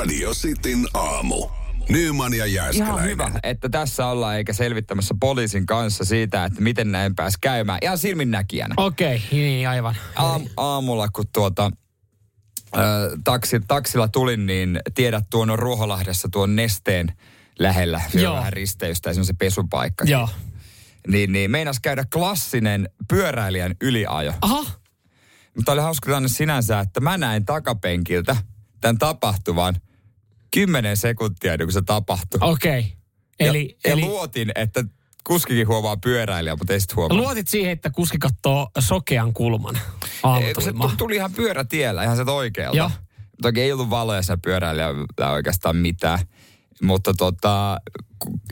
Radio Cityn aamu. Nyman ja Ihan Jääskeläinen. hyvä, että tässä ollaan eikä selvittämässä poliisin kanssa siitä, että miten näin pääsi käymään. Ihan silminnäkijänä. Okei, okay, niin aivan. Aam, aamulla, kun tuota, ö, taksi, taksilla tulin, niin tiedät tuon on Ruoholahdessa tuon nesteen lähellä. Joo. vähän risteystä ja se on se pesupaikka. Joo. Niin, niin meinas käydä klassinen pyöräilijän yliajo. Aha, Mutta oli hauska tilanne sinänsä, että mä näin takapenkiltä tämän tapahtuvan 10 sekuntia ennen kuin se tapahtui. okei. Okay. Eli, ja, eli ja luotin, että kuskikin huomaa pyöräilijä, mutta ei huomaa. luotit siihen, että kuski katsoo sokean kulman kun se tuli ihan pyörätiellä, ihan sieltä oikealta. Joo. Toki ei ollut valoja siellä pyöräilijällä oikeastaan mitään. Mutta tota,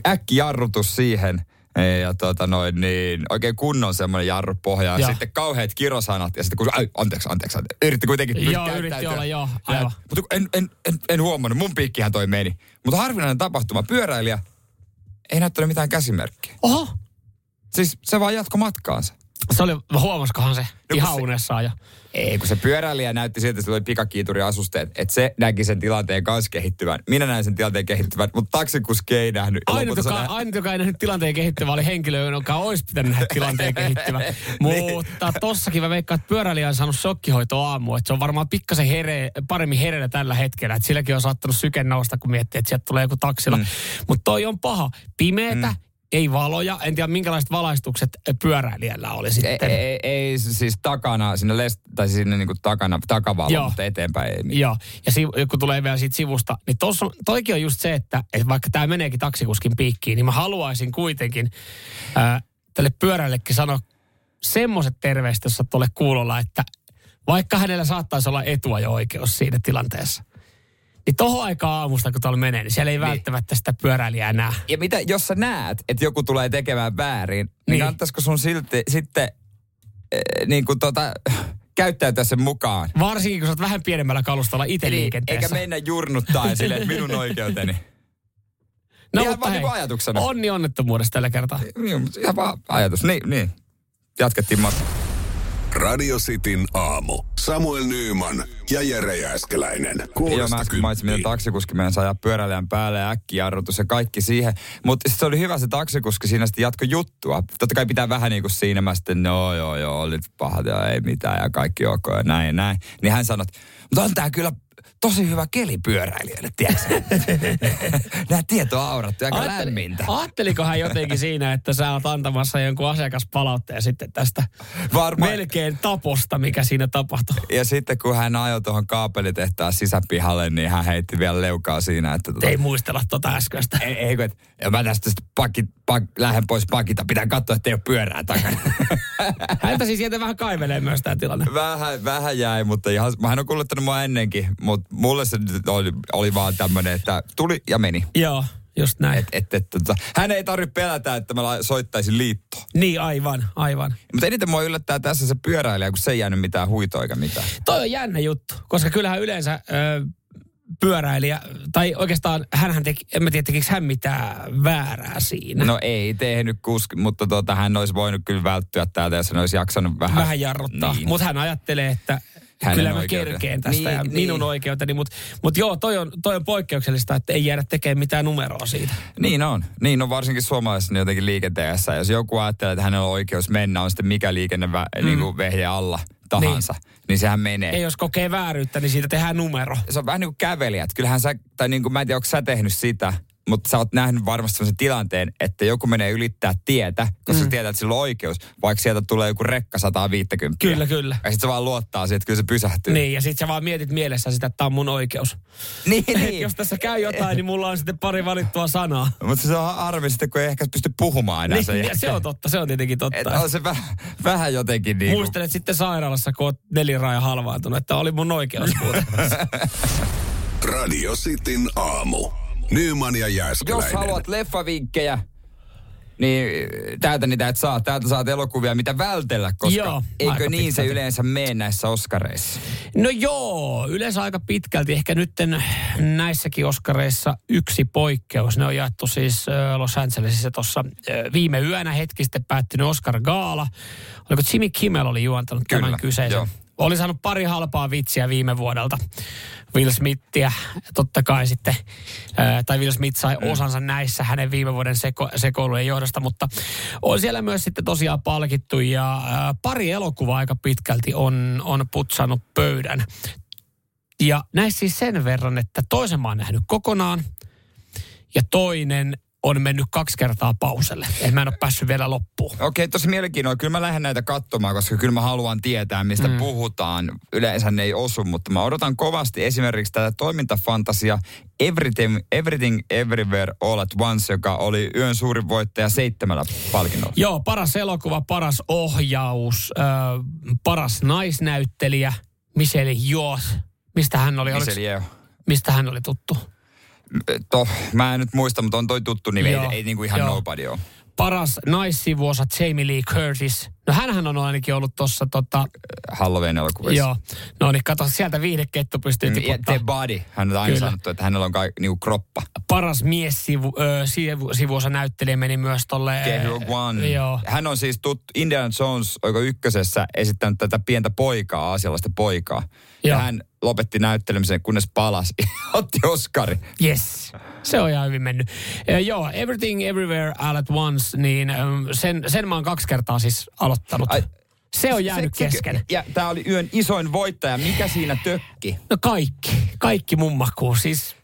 äkki jarrutus siihen. Ja tota noin, niin oikein kunnon semmoinen jarru pohja. Ja Joo. sitten kauheat kirosanat. Ja sitten kun ai, anteeksi, anteeksi, anteeksi. Yritti kuitenkin Joo, yritti olla, joo, Ja- aivan. Mutta en, en, en, en, huomannut, mun piikkihän toi meni. Mutta harvinainen tapahtuma. Pyöräilijä ei näyttänyt mitään käsimerkkiä. Oho, Siis se vaan jatko matkaansa. Se oli, huomaskohan se kun ihan se- unessaan jo. Ei, kun se pyöräilijä näytti siltä, että se oli pikakiituri asusteet, että se näki sen tilanteen kanssa kehittyvän. Minä näin sen tilanteen kehittyvän, mutta taksikuski ei nähnyt. Ainut joka, nä- ainut, joka ei nähnyt tilanteen kehittyvä, oli henkilö, joka olisi pitänyt nähdä tilanteen kehittyvä. Niin. Mutta tossakin mä veikkaan, että pyöräilijä on saanut shokkihoitoa aamu. Että se on varmaan pikkasen here, paremmin hereillä tällä hetkellä. Että silläkin on saattanut syke nousta, kun miettii, että sieltä tulee joku taksilla. Mm. Mutta toi on paha. Pimeetä, mm. Ei valoja. En tiedä, minkälaiset valaistukset pyöräilijällä oli ei, sitten. ei, ei, siis takana, sinne lest, tai sinne niinku takana, takavalo, Joo. mutta eteenpäin ei mitään. Joo, ja si- kun tulee vielä siitä sivusta, niin tossa toikin on just se, että, että vaikka tämä meneekin taksikuskin piikkiin, niin mä haluaisin kuitenkin ää, tälle pyörällekin sanoa semmoiset terveiset, jos olet tuolle kuulolla, että vaikka hänellä saattaisi olla etua jo oikeus siinä tilanteessa, niin tohon aikaan aamusta, kun tuolla menee, niin siellä ei Niin. välttämättä sitä pyöräilijää näe. Ja mitä, jos sä näet, että joku tulee tekemään väärin, niin, Niin. niin. kannattaisiko sun silti sitten äh, niin kuin tota, käyttäytyä sen mukaan? Varsinkin, kun sä oot vähän pienemmällä kalustalla itse Eli, liikenteessä. eikä mennä jurnuttaa silleen, että minun oikeuteni. no, ihan mutta vaan hei, niinku ajatuksena. onni onnettomuudesta tällä kertaa. Niin, mutta ihan vaan ajatus. Niin, niin. Jatkettiin matkaa. Radio Cityn aamu. Samuel Nyman ja Jere Jääskeläinen. Joo, mä äsken mainitsin, miten taksikuski meidän ajaa pyöräilijän päälle ja äkkijarrutus ja kaikki siihen. Mutta se oli hyvä se taksikuski siinä sitten jatko juttua. Totta kai pitää vähän niin kuin siinä, mä sitten, no joo joo, oli pahat ja ei mitään ja kaikki ok ja näin ja näin. Niin hän sanoi, mutta on tää kyllä tosi hyvä keli pyöräilijöille, tiedätkö? Nämä tieto on aurattu aika Ajatteli- lämmintä. Ajatteliko hän jotenkin siinä, että sä oot antamassa jonkun asiakaspalautteen sitten tästä Varmaan. melkein taposta, mikä siinä tapahtui? Ja sitten kun hän ajoi tuohon kaapelitehtaan sisäpihalle, niin hän heitti vielä leukaa siinä, että tota, Ei muistella tota äskeistä. Ei, ei kun, et, ja mä tästä pakki, pak, lähden pois pakita. Pitää katsoa, ettei ole pyörää takana. Häntä siis sieltä vähän kaivelee myös tämä tilanne. vähän, vähän jäi, mutta ihan, mä hän on kuljettanut mua ennenkin. Mutta mulle se oli, oli vaan tämmönen, että tuli ja meni. Joo, just näin. Et, et, et, tota, hän ei tarvitse pelätä, että mä soittaisin liittoon. Niin, aivan, aivan. Mutta eniten mua yllättää tässä se pyöräilijä, kun se ei jäänyt mitään huitoa eikä mitään. Toi on jännä juttu, koska kyllähän yleensä ö, pyöräilijä, tai oikeastaan hänhän teki, en mä tiedä, tekikö hän mitään väärää siinä. No ei tehnyt kuski, mutta tota, hän olisi voinut kyllä välttyä täältä, jos hän olisi jaksanut vähän. vähän jarruttaa. Niin. Mutta hän ajattelee, että Hänen kyllä mä kerkeen tästä Niin, ja niin. minun oikeuteni. Mutta mut joo, toi on, toi on poikkeuksellista, että ei jäädä tekemään mitään numeroa siitä. Niin on. Niin on varsinkin suomalaisessa niin jotenkin liikenteessä. Jos joku ajattelee, että hänellä on oikeus mennä, on sitten mikä liikennevä mm. niin kuin vehje alla tahansa, niin, niin sehän menee. Ei jos kokee vääryyttä, niin siitä tehdään numero. Se on vähän niin kuin kävelijät. Kyllähän sä, tai niin kuin mä en tiedä, onko sä tehnyt sitä, mutta sä oot nähnyt varmasti sellaisen tilanteen, että joku menee ylittää tietä, koska mm. sä tiedät, että sillä on oikeus, vaikka sieltä tulee joku rekka 150. Kyllä, kyllä. Ja sitten se vaan luottaa siihen, että kyllä se pysähtyy. Niin, ja sitten sä vaan mietit mielessä sitä, että tämä on mun oikeus. niin, Niin. jos tässä käy jotain, niin mulla on sitten pari valittua sanaa. Mutta se on harmi sitten, kun ei ehkä pysty puhumaan enää sen Niin, ja jälkeen. se on totta, se on tietenkin totta. Että on se vähän, vähän jotenkin niin Muistelet sitten sairaalassa, kun oot neliraja halvaantunut, että oli mun oikeus. Radio Cityn aamu. Nyman ja Jos Jääskeläinen. haluat leffavinkkejä, niin täältä niitä et saa. Täältä saat elokuvia, mitä vältellä, koska Joo, eikö niin se pitkälti. yleensä mene näissä Oscareissa? No joo, yleensä aika pitkälti. Ehkä nyt näissäkin Oscareissa yksi poikkeus. Ne on jaettu siis Los Angelesissa tuossa viime yönä hetki sitten päättynyt Oscar Gaala. Oliko Jimmy Kimmel oli juontanut Kyllä, tämän kyseisen joo. oli saanut pari halpaa vitsiä viime vuodelta. Will Smithia totta kai sitten, ää, tai Will Smith sai mm. osansa näissä hänen viime vuoden seko, sekoilujen johdosta, mutta on siellä myös sitten tosiaan palkittu ja ää, pari elokuvaa aika pitkälti on, on putsannut pöydän. Ja näissä siis sen verran, että toisen mä oon nähnyt kokonaan ja toinen on mennyt kaksi kertaa pauselle. Et mä en ole päässyt vielä loppuun. Okei, okay, tosi mielenkiintoista. Kyllä mä lähden näitä katsomaan, koska kyllä mä haluan tietää, mistä mm. puhutaan. Yleensä ne ei osu, mutta mä odotan kovasti esimerkiksi tätä toimintafantasia Everything, Everything Everywhere All at Once, joka oli yön suurin voittaja seitsemällä palkinnolla. Joo, paras elokuva, paras ohjaus, äh, paras naisnäyttelijä, Michelle Yeoh. Mistä hän oli? Michelle Yeoh. Mistä hän oli tuttu? To, mä en nyt muista, mutta on toi tuttu nimi, ei, ei niinku ihan Joo. nobody ole. Paras naissivuosa Jamie Lee Curtis. No hänhän on ainakin ollut tuossa tota... Halloween elokuvissa. Joo. No niin, kato, sieltä viihdekettu pystyy mm. The Body. Hän on aina Kyllä. sanottu, että hänellä on kai, niinku kroppa. Paras mies sivu, ö, sivu, sivuosa näyttelijä meni myös tolle... One. Joo. Hän on siis tuttu, Indiana Jones, oiko ykkösessä, esittänyt tätä pientä poikaa, asialaista poikaa. Joo. Ja hän lopetti näyttelemisen, kunnes palasi. Otti Oscari. Yes. Se on ihan hyvin mennyt. Ja joo, Everything Everywhere All at Once, niin sen, sen mä oon kaksi kertaa siis aloittanut. Ai, se on jäänyt se, kesken. Ja tämä oli yön isoin voittaja. Mikä siinä tökki? No kaikki. Kaikki mun makuun. Siis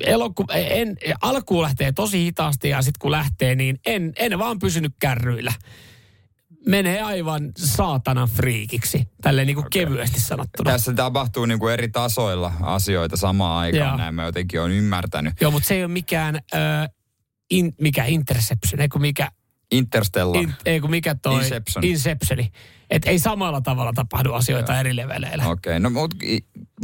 eloku, en, alkuun lähtee tosi hitaasti ja sitten kun lähtee, niin en, en vaan pysynyt kärryillä menee aivan saatanan friikiksi, tälleen niin kuin okay. kevyesti sanottuna. Tässä tapahtuu niin kuin eri tasoilla asioita samaan aikaan, Joo. näin mä jotenkin olen ymmärtänyt. Joo, mutta se ei ole mikään, äh, in, mikä interception, ei mikä... Interstellar. In, ei kun mikä toi... Inception. Inceptioni. Että ei samalla tavalla tapahdu asioita Joo. eri leveleillä. Okei, okay. no mutta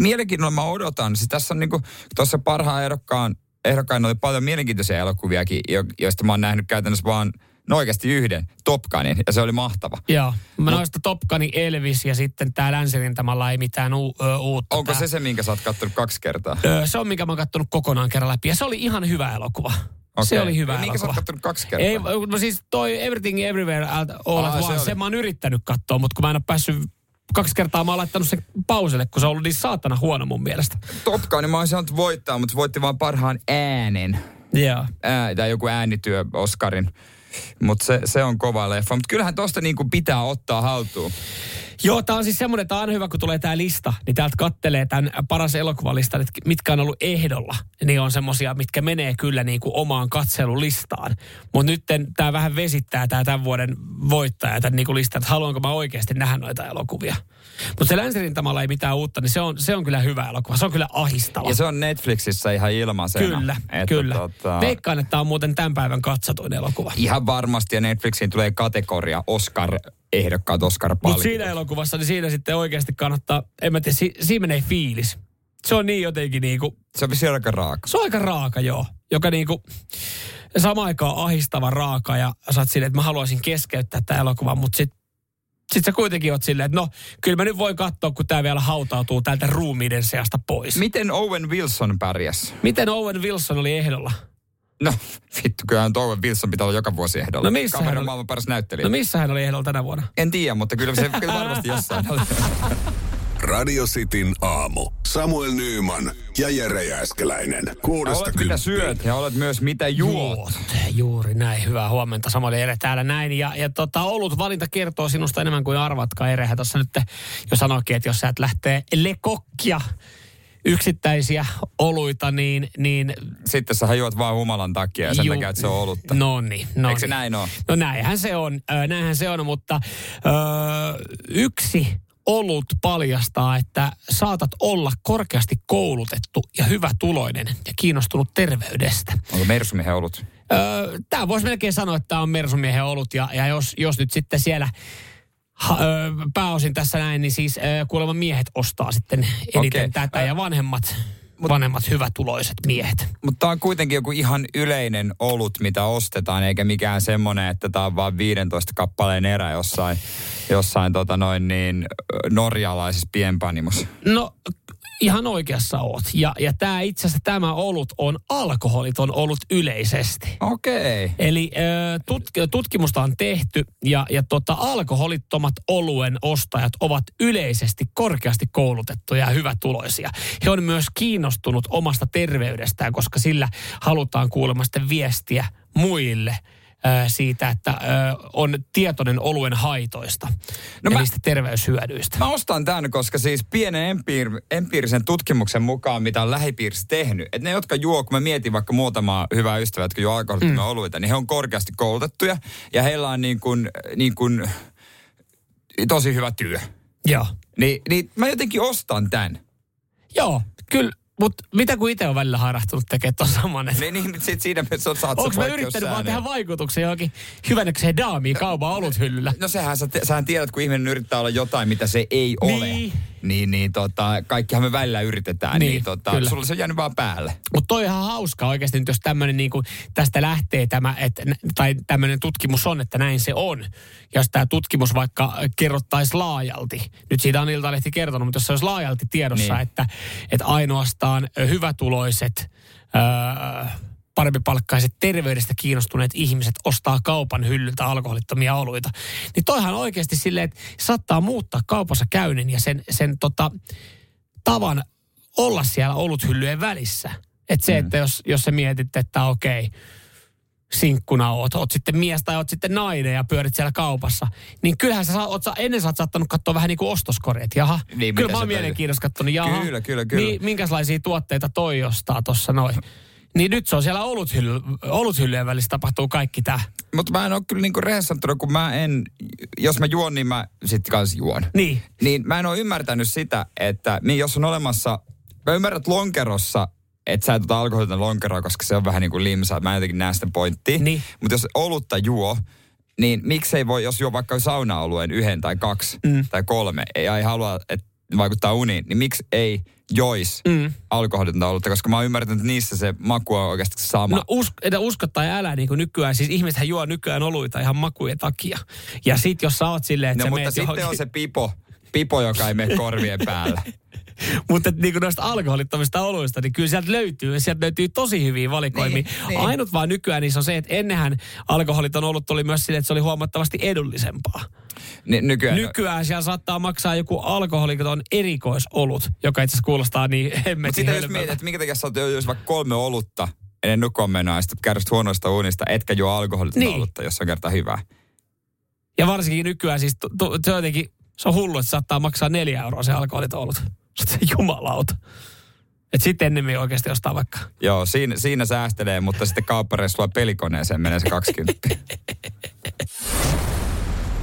mielenkiinnolla mä odotan. Siis tässä on niinku, tuossa parhaan ehdokkaan, ehdokkaan oli paljon mielenkiintoisia elokuviakin, joista mä oon nähnyt käytännössä vaan – no oikeasti yhden, Topkanin, ja se oli mahtava. Joo, mä noista Topkani Elvis ja sitten tää länsirintamalla ei mitään u- ö, uutta. Onko tää. se se, minkä sä oot kattonut kaksi kertaa? Öö, se on, minkä mä oon kattonut kokonaan kerran läpi, ja se oli ihan hyvä elokuva. Okay. Se oli hyvä Minkä sä oot kattonut kaksi kertaa? Ei, no siis toi Everything Everywhere All at Once, sen mä oon yrittänyt katsoa, mutta kun mä en ole päässyt kaksi kertaa mä oon laittanut sen pauselle, kun se on ollut niin saatana huono mun mielestä. Top niin mä oon saanut voittaa, mutta voitti vaan parhaan äänen. Joo. Yeah. Ää, tai joku äänityö Oscarin. Mutta se, se on kova leffa. Mutta kyllähän tosta niinku pitää ottaa haltuun. Joo, tämä on siis semmoinen, että aina hyvä, kun tulee tämä lista, niin täältä kattelee tämän paras elokuvalistan, että mitkä on ollut ehdolla. Niin on semmoisia, mitkä menee kyllä niin kuin omaan katselulistaan. Mutta nyt tämä vähän vesittää tämä tämän vuoden voittaja tämän niin kuin listan, että haluanko mä oikeasti nähdä noita elokuvia. Mutta se länsirintamalla ei mitään uutta, niin se on, se on kyllä hyvä elokuva. Se on kyllä ahistava. Ja se on Netflixissä ihan ilmaisena. Kyllä, että kyllä. Tota... Veikkaan, että tämä on muuten tämän päivän katsatuin elokuva. Ihan varmasti, ja Netflixiin tulee kategoria Oscar ehdokkaat oscar Mutta siinä elokuvassa, niin siinä sitten oikeasti kannattaa, en mä tiedä, si, siinä menee fiilis. Se on niin jotenkin niinku... Se on vissi aika raaka. Se on aika raaka, joo. Joka niinku sama aikaan ahistava raaka ja sä oot silleen, että mä haluaisin keskeyttää tämä elokuva, mutta sit, sit sä kuitenkin oot silleen, että no, kyllä mä nyt voin katsoa, kun tää vielä hautautuu täältä ruumiiden seasta pois. Miten Owen Wilson pärjäs? Miten Owen Wilson oli ehdolla? No, vittu, kyllähän Owen Wilson pitää olla joka vuosi ehdolla. No missä hän oli? maailman paras näyttelijä. No missä hän oli ehdolla tänä vuonna? En tiedä, mutta kyllä se kyllä varmasti jossain oli. Radio Cityn aamu. Samuel Nyyman ja Jere Jääskeläinen. Kuudesta Olet mitä syöt ja olet myös mitä juot. juot. Juuri näin. Hyvää huomenta. Samuel Jere täällä näin. Ja, ja tota, ollut valinta kertoo sinusta enemmän kuin arvatkaan. Erehän tuossa nyt jo sanoikin, että jos sä et lähtee lekokkia yksittäisiä oluita, niin... niin Sitten sä juot vaan humalan takia ja sen ju, takia, että se on olutta. No niin. No Eikö se niin. näin ole? No näinhän se on, äh, näinhän se on, mutta äh, yksi olut paljastaa, että saatat olla korkeasti koulutettu ja hyvä tuloinen ja kiinnostunut terveydestä. Onko Mersumiehen olut? Öö, tämä voisi melkein sanoa, että tämä on Mersumiehen olut ja, ja jos, jos nyt sitten siellä ha, ö, pääosin tässä näin, niin siis ö, kuulemma miehet ostaa sitten eniten okay. tätä ja vanhemmat Mut, vanhemmat hyvätuloiset miehet. Mutta tämä on kuitenkin joku ihan yleinen olut, mitä ostetaan, eikä mikään semmoinen, että tämä on vain 15 kappaleen erä jossain, jossain tota noin niin, norjalaisessa pienpanimossa. No Ihan oikeassa oot. Ja, ja tämä itse asiassa tämä olut on alkoholiton olut yleisesti. Okei. Okay. Eli tut, tutkimusta on tehty ja, ja tota, alkoholittomat oluen ostajat ovat yleisesti korkeasti koulutettuja ja hyvätuloisia. He on myös kiinnostunut omasta terveydestään, koska sillä halutaan kuulemma sitten viestiä muille – siitä, että on tietoinen oluen haitoista no ja mä, niistä terveyshyödyistä. Mä ostan tämän, koska siis pienen empiir, empiirisen tutkimuksen mukaan, mitä on lähipiirissä tehnyt, että ne, jotka juo, kun mä mietin vaikka muutamaa hyvää ystävää, jotka juo alkoholittomia mm. oluita, niin he on korkeasti koulutettuja ja heillä on niin kuin, niin kuin tosi hyvä työ. Joo. Niin, niin mä jotenkin ostan tämän. Joo, kyllä mutta mitä kun itse on välillä harrastunut tekemään tuon saman? Että... Niin, niin sit siinä mielessä saat Onko mä yrittänyt vaan tehdä vaikutuksia johonkin hyvännekseen daamiin kaupan olut hyllyllä? No sehän sä, sähän tiedät, kun ihminen yrittää olla jotain, mitä se ei ole. Niin. Niin, tota, kaikkihan me välillä yritetään, niin, niin tota, kyllä. sulla se on jäänyt vaan päälle. Mutta toi on ihan hauska oikeasti nyt, jos tämmöinen niinku, tästä lähtee tämä, et, tai tämmöinen tutkimus on, että näin se on. Jos tämä tutkimus vaikka kerrottaisi laajalti, nyt siitä on Iltalehti kertonut, mutta jos se olisi laajalti tiedossa, niin. että, että ainoastaan hyvätuloiset... Öö, parempipalkkaiset terveydestä kiinnostuneet ihmiset ostaa kaupan hyllyltä alkoholittomia oluita. Niin toihan oikeasti silleen, että saattaa muuttaa kaupassa käynnin ja sen, sen tota, tavan olla siellä oluthyllyjen välissä. Että se, mm. että jos, jos sä mietit, että okei, sinkkuna oot, oot sitten mies tai oot sitten nainen ja pyörit siellä kaupassa, niin kyllähän sä, oot, ennen sä oot saattanut katsoa vähän niin kuin ostoskoreet. Jaha, niin, kyllä mä oon mielenkiinnosta katsonut, jaha, kyllä, kyllä, kyllä. Mi, minkälaisia tuotteita toi ostaa tuossa noin. Niin nyt se on siellä oluthylly, oluthyllyjen välissä tapahtuu kaikki tämä. Mutta mä en ole kyllä niinku rehellisesti kun mä en, jos mä juon, niin mä sitten kanssa juon. Niin. Niin mä en ole ymmärtänyt sitä, että niin jos on olemassa, mä ymmärrän, että lonkerossa että sä et ota alkoholiton lonkeroa, koska se on vähän niin kuin limsa. Mä en jotenkin näe sitä pointtia. Niin. Mutta jos olutta juo, niin miksei voi, jos juo vaikka sauna-alueen yhden tai kaksi mm. tai kolme, ei, ei halua, että vaikuttaa uniin, niin miksi ei jois mm. alkoholitonta olutta, koska mä oon ymmärtänyt, että niissä se maku on oikeasti sama. No usk, että usko tai älä, niin kuin nykyään, siis ihmiset juo nykyään oluita ihan makujen takia. Ja sit jos sä oot silleen, että no, sä mutta sitten johonkin... on se pipo, pipo, joka ei mene korvien päällä. Mutta niin kuin noista alkoholittomista oluista, niin kyllä sieltä löytyy, sieltä löytyy tosi hyviä valikoimia. Niin, niin. Ainut vaan nykyään niin se on se, että ennenhän alkoholiton olut oli myös sille, että se oli huomattavasti edullisempaa. Ni, nykyään. nykyään siellä saattaa maksaa joku alkoholiton erikoisolut, joka itse asiassa kuulostaa niin hemmetin Mutta sitten jos mietit, että minkä takia sä oot vaikka kolme olutta ennen nukkoon menoa, ja sitten kärsit huonoista unista, etkä juo alkoholitonta niin. olutta, jos on kerta hyvää. Ja varsinkin nykyään siis, tu, tu, se on jotenkin, se on hullu, että saattaa maksaa neljä euroa se alkoholiton olut. Jumalauta. Että sitten ennemmin oikeasti ostaa vaikka. Joo, siinä, siinä säästelee, mutta sitten kauppareissulla pelikoneeseen menee se 20.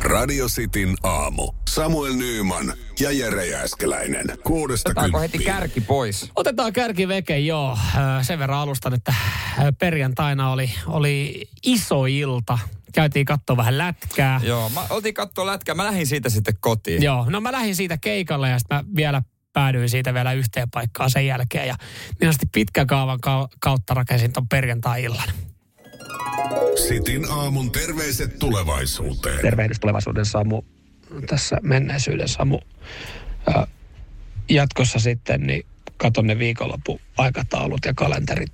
Radio Cityn aamu. Samuel Nyyman ja Jere Jääskeläinen. Kuudesta Otetaanko heti kärki pois? Otetaan kärki veke, joo. Sen verran alustan, että perjantaina oli, oli iso ilta. Käytiin katsoa vähän lätkää. Joo, mä oltiin katsoa lätkää. Mä lähdin siitä sitten kotiin. Joo, no mä lähdin siitä keikalle ja sitten mä vielä päädyin siitä vielä yhteen paikkaan sen jälkeen. Ja minä pitkän kaavan kautta rakensin ton perjantai-illan. Sitin aamun terveiset tulevaisuuteen. Tervehdys tulevaisuuden Samu. Tässä menneisyyden Samu. Ja jatkossa sitten niin katon ne viikonloppu aikataulut ja kalenterit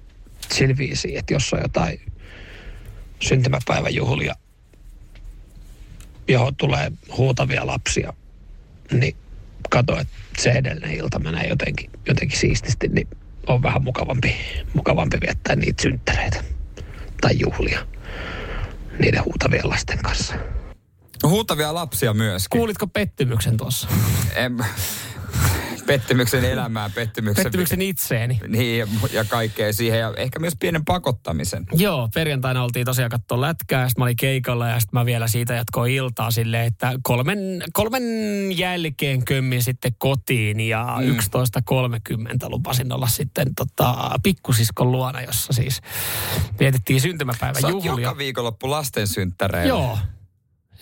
sillä että jos on jotain syntymäpäiväjuhlia, johon tulee huutavia lapsia, niin kato, että se edellinen ilta menee jotenkin, jotenkin siististi, niin on vähän mukavampi, mukavampi viettää niitä synttäreitä tai juhlia niiden huutavien lasten kanssa. Huutavia lapsia myöskin. Kuulitko pettymyksen tuossa? En, pettymyksen elämää, pettymyksen... Pettymyksen itseeni. Niin, ja kaikkea siihen, ja ehkä myös pienen pakottamisen. Joo, perjantaina oltiin tosiaan katsoa lätkää, sitten mä olin keikalla, ja sitten mä vielä siitä jatkoin iltaa silleen, että kolmen, kolmen jälkeen kömmin sitten kotiin, ja mm. 11.30 lupasin olla sitten tota, pikkusiskon luona, jossa siis vietettiin syntymäpäivän Sä juhlia. joka viikonloppu lasten synttäreillä. Joo,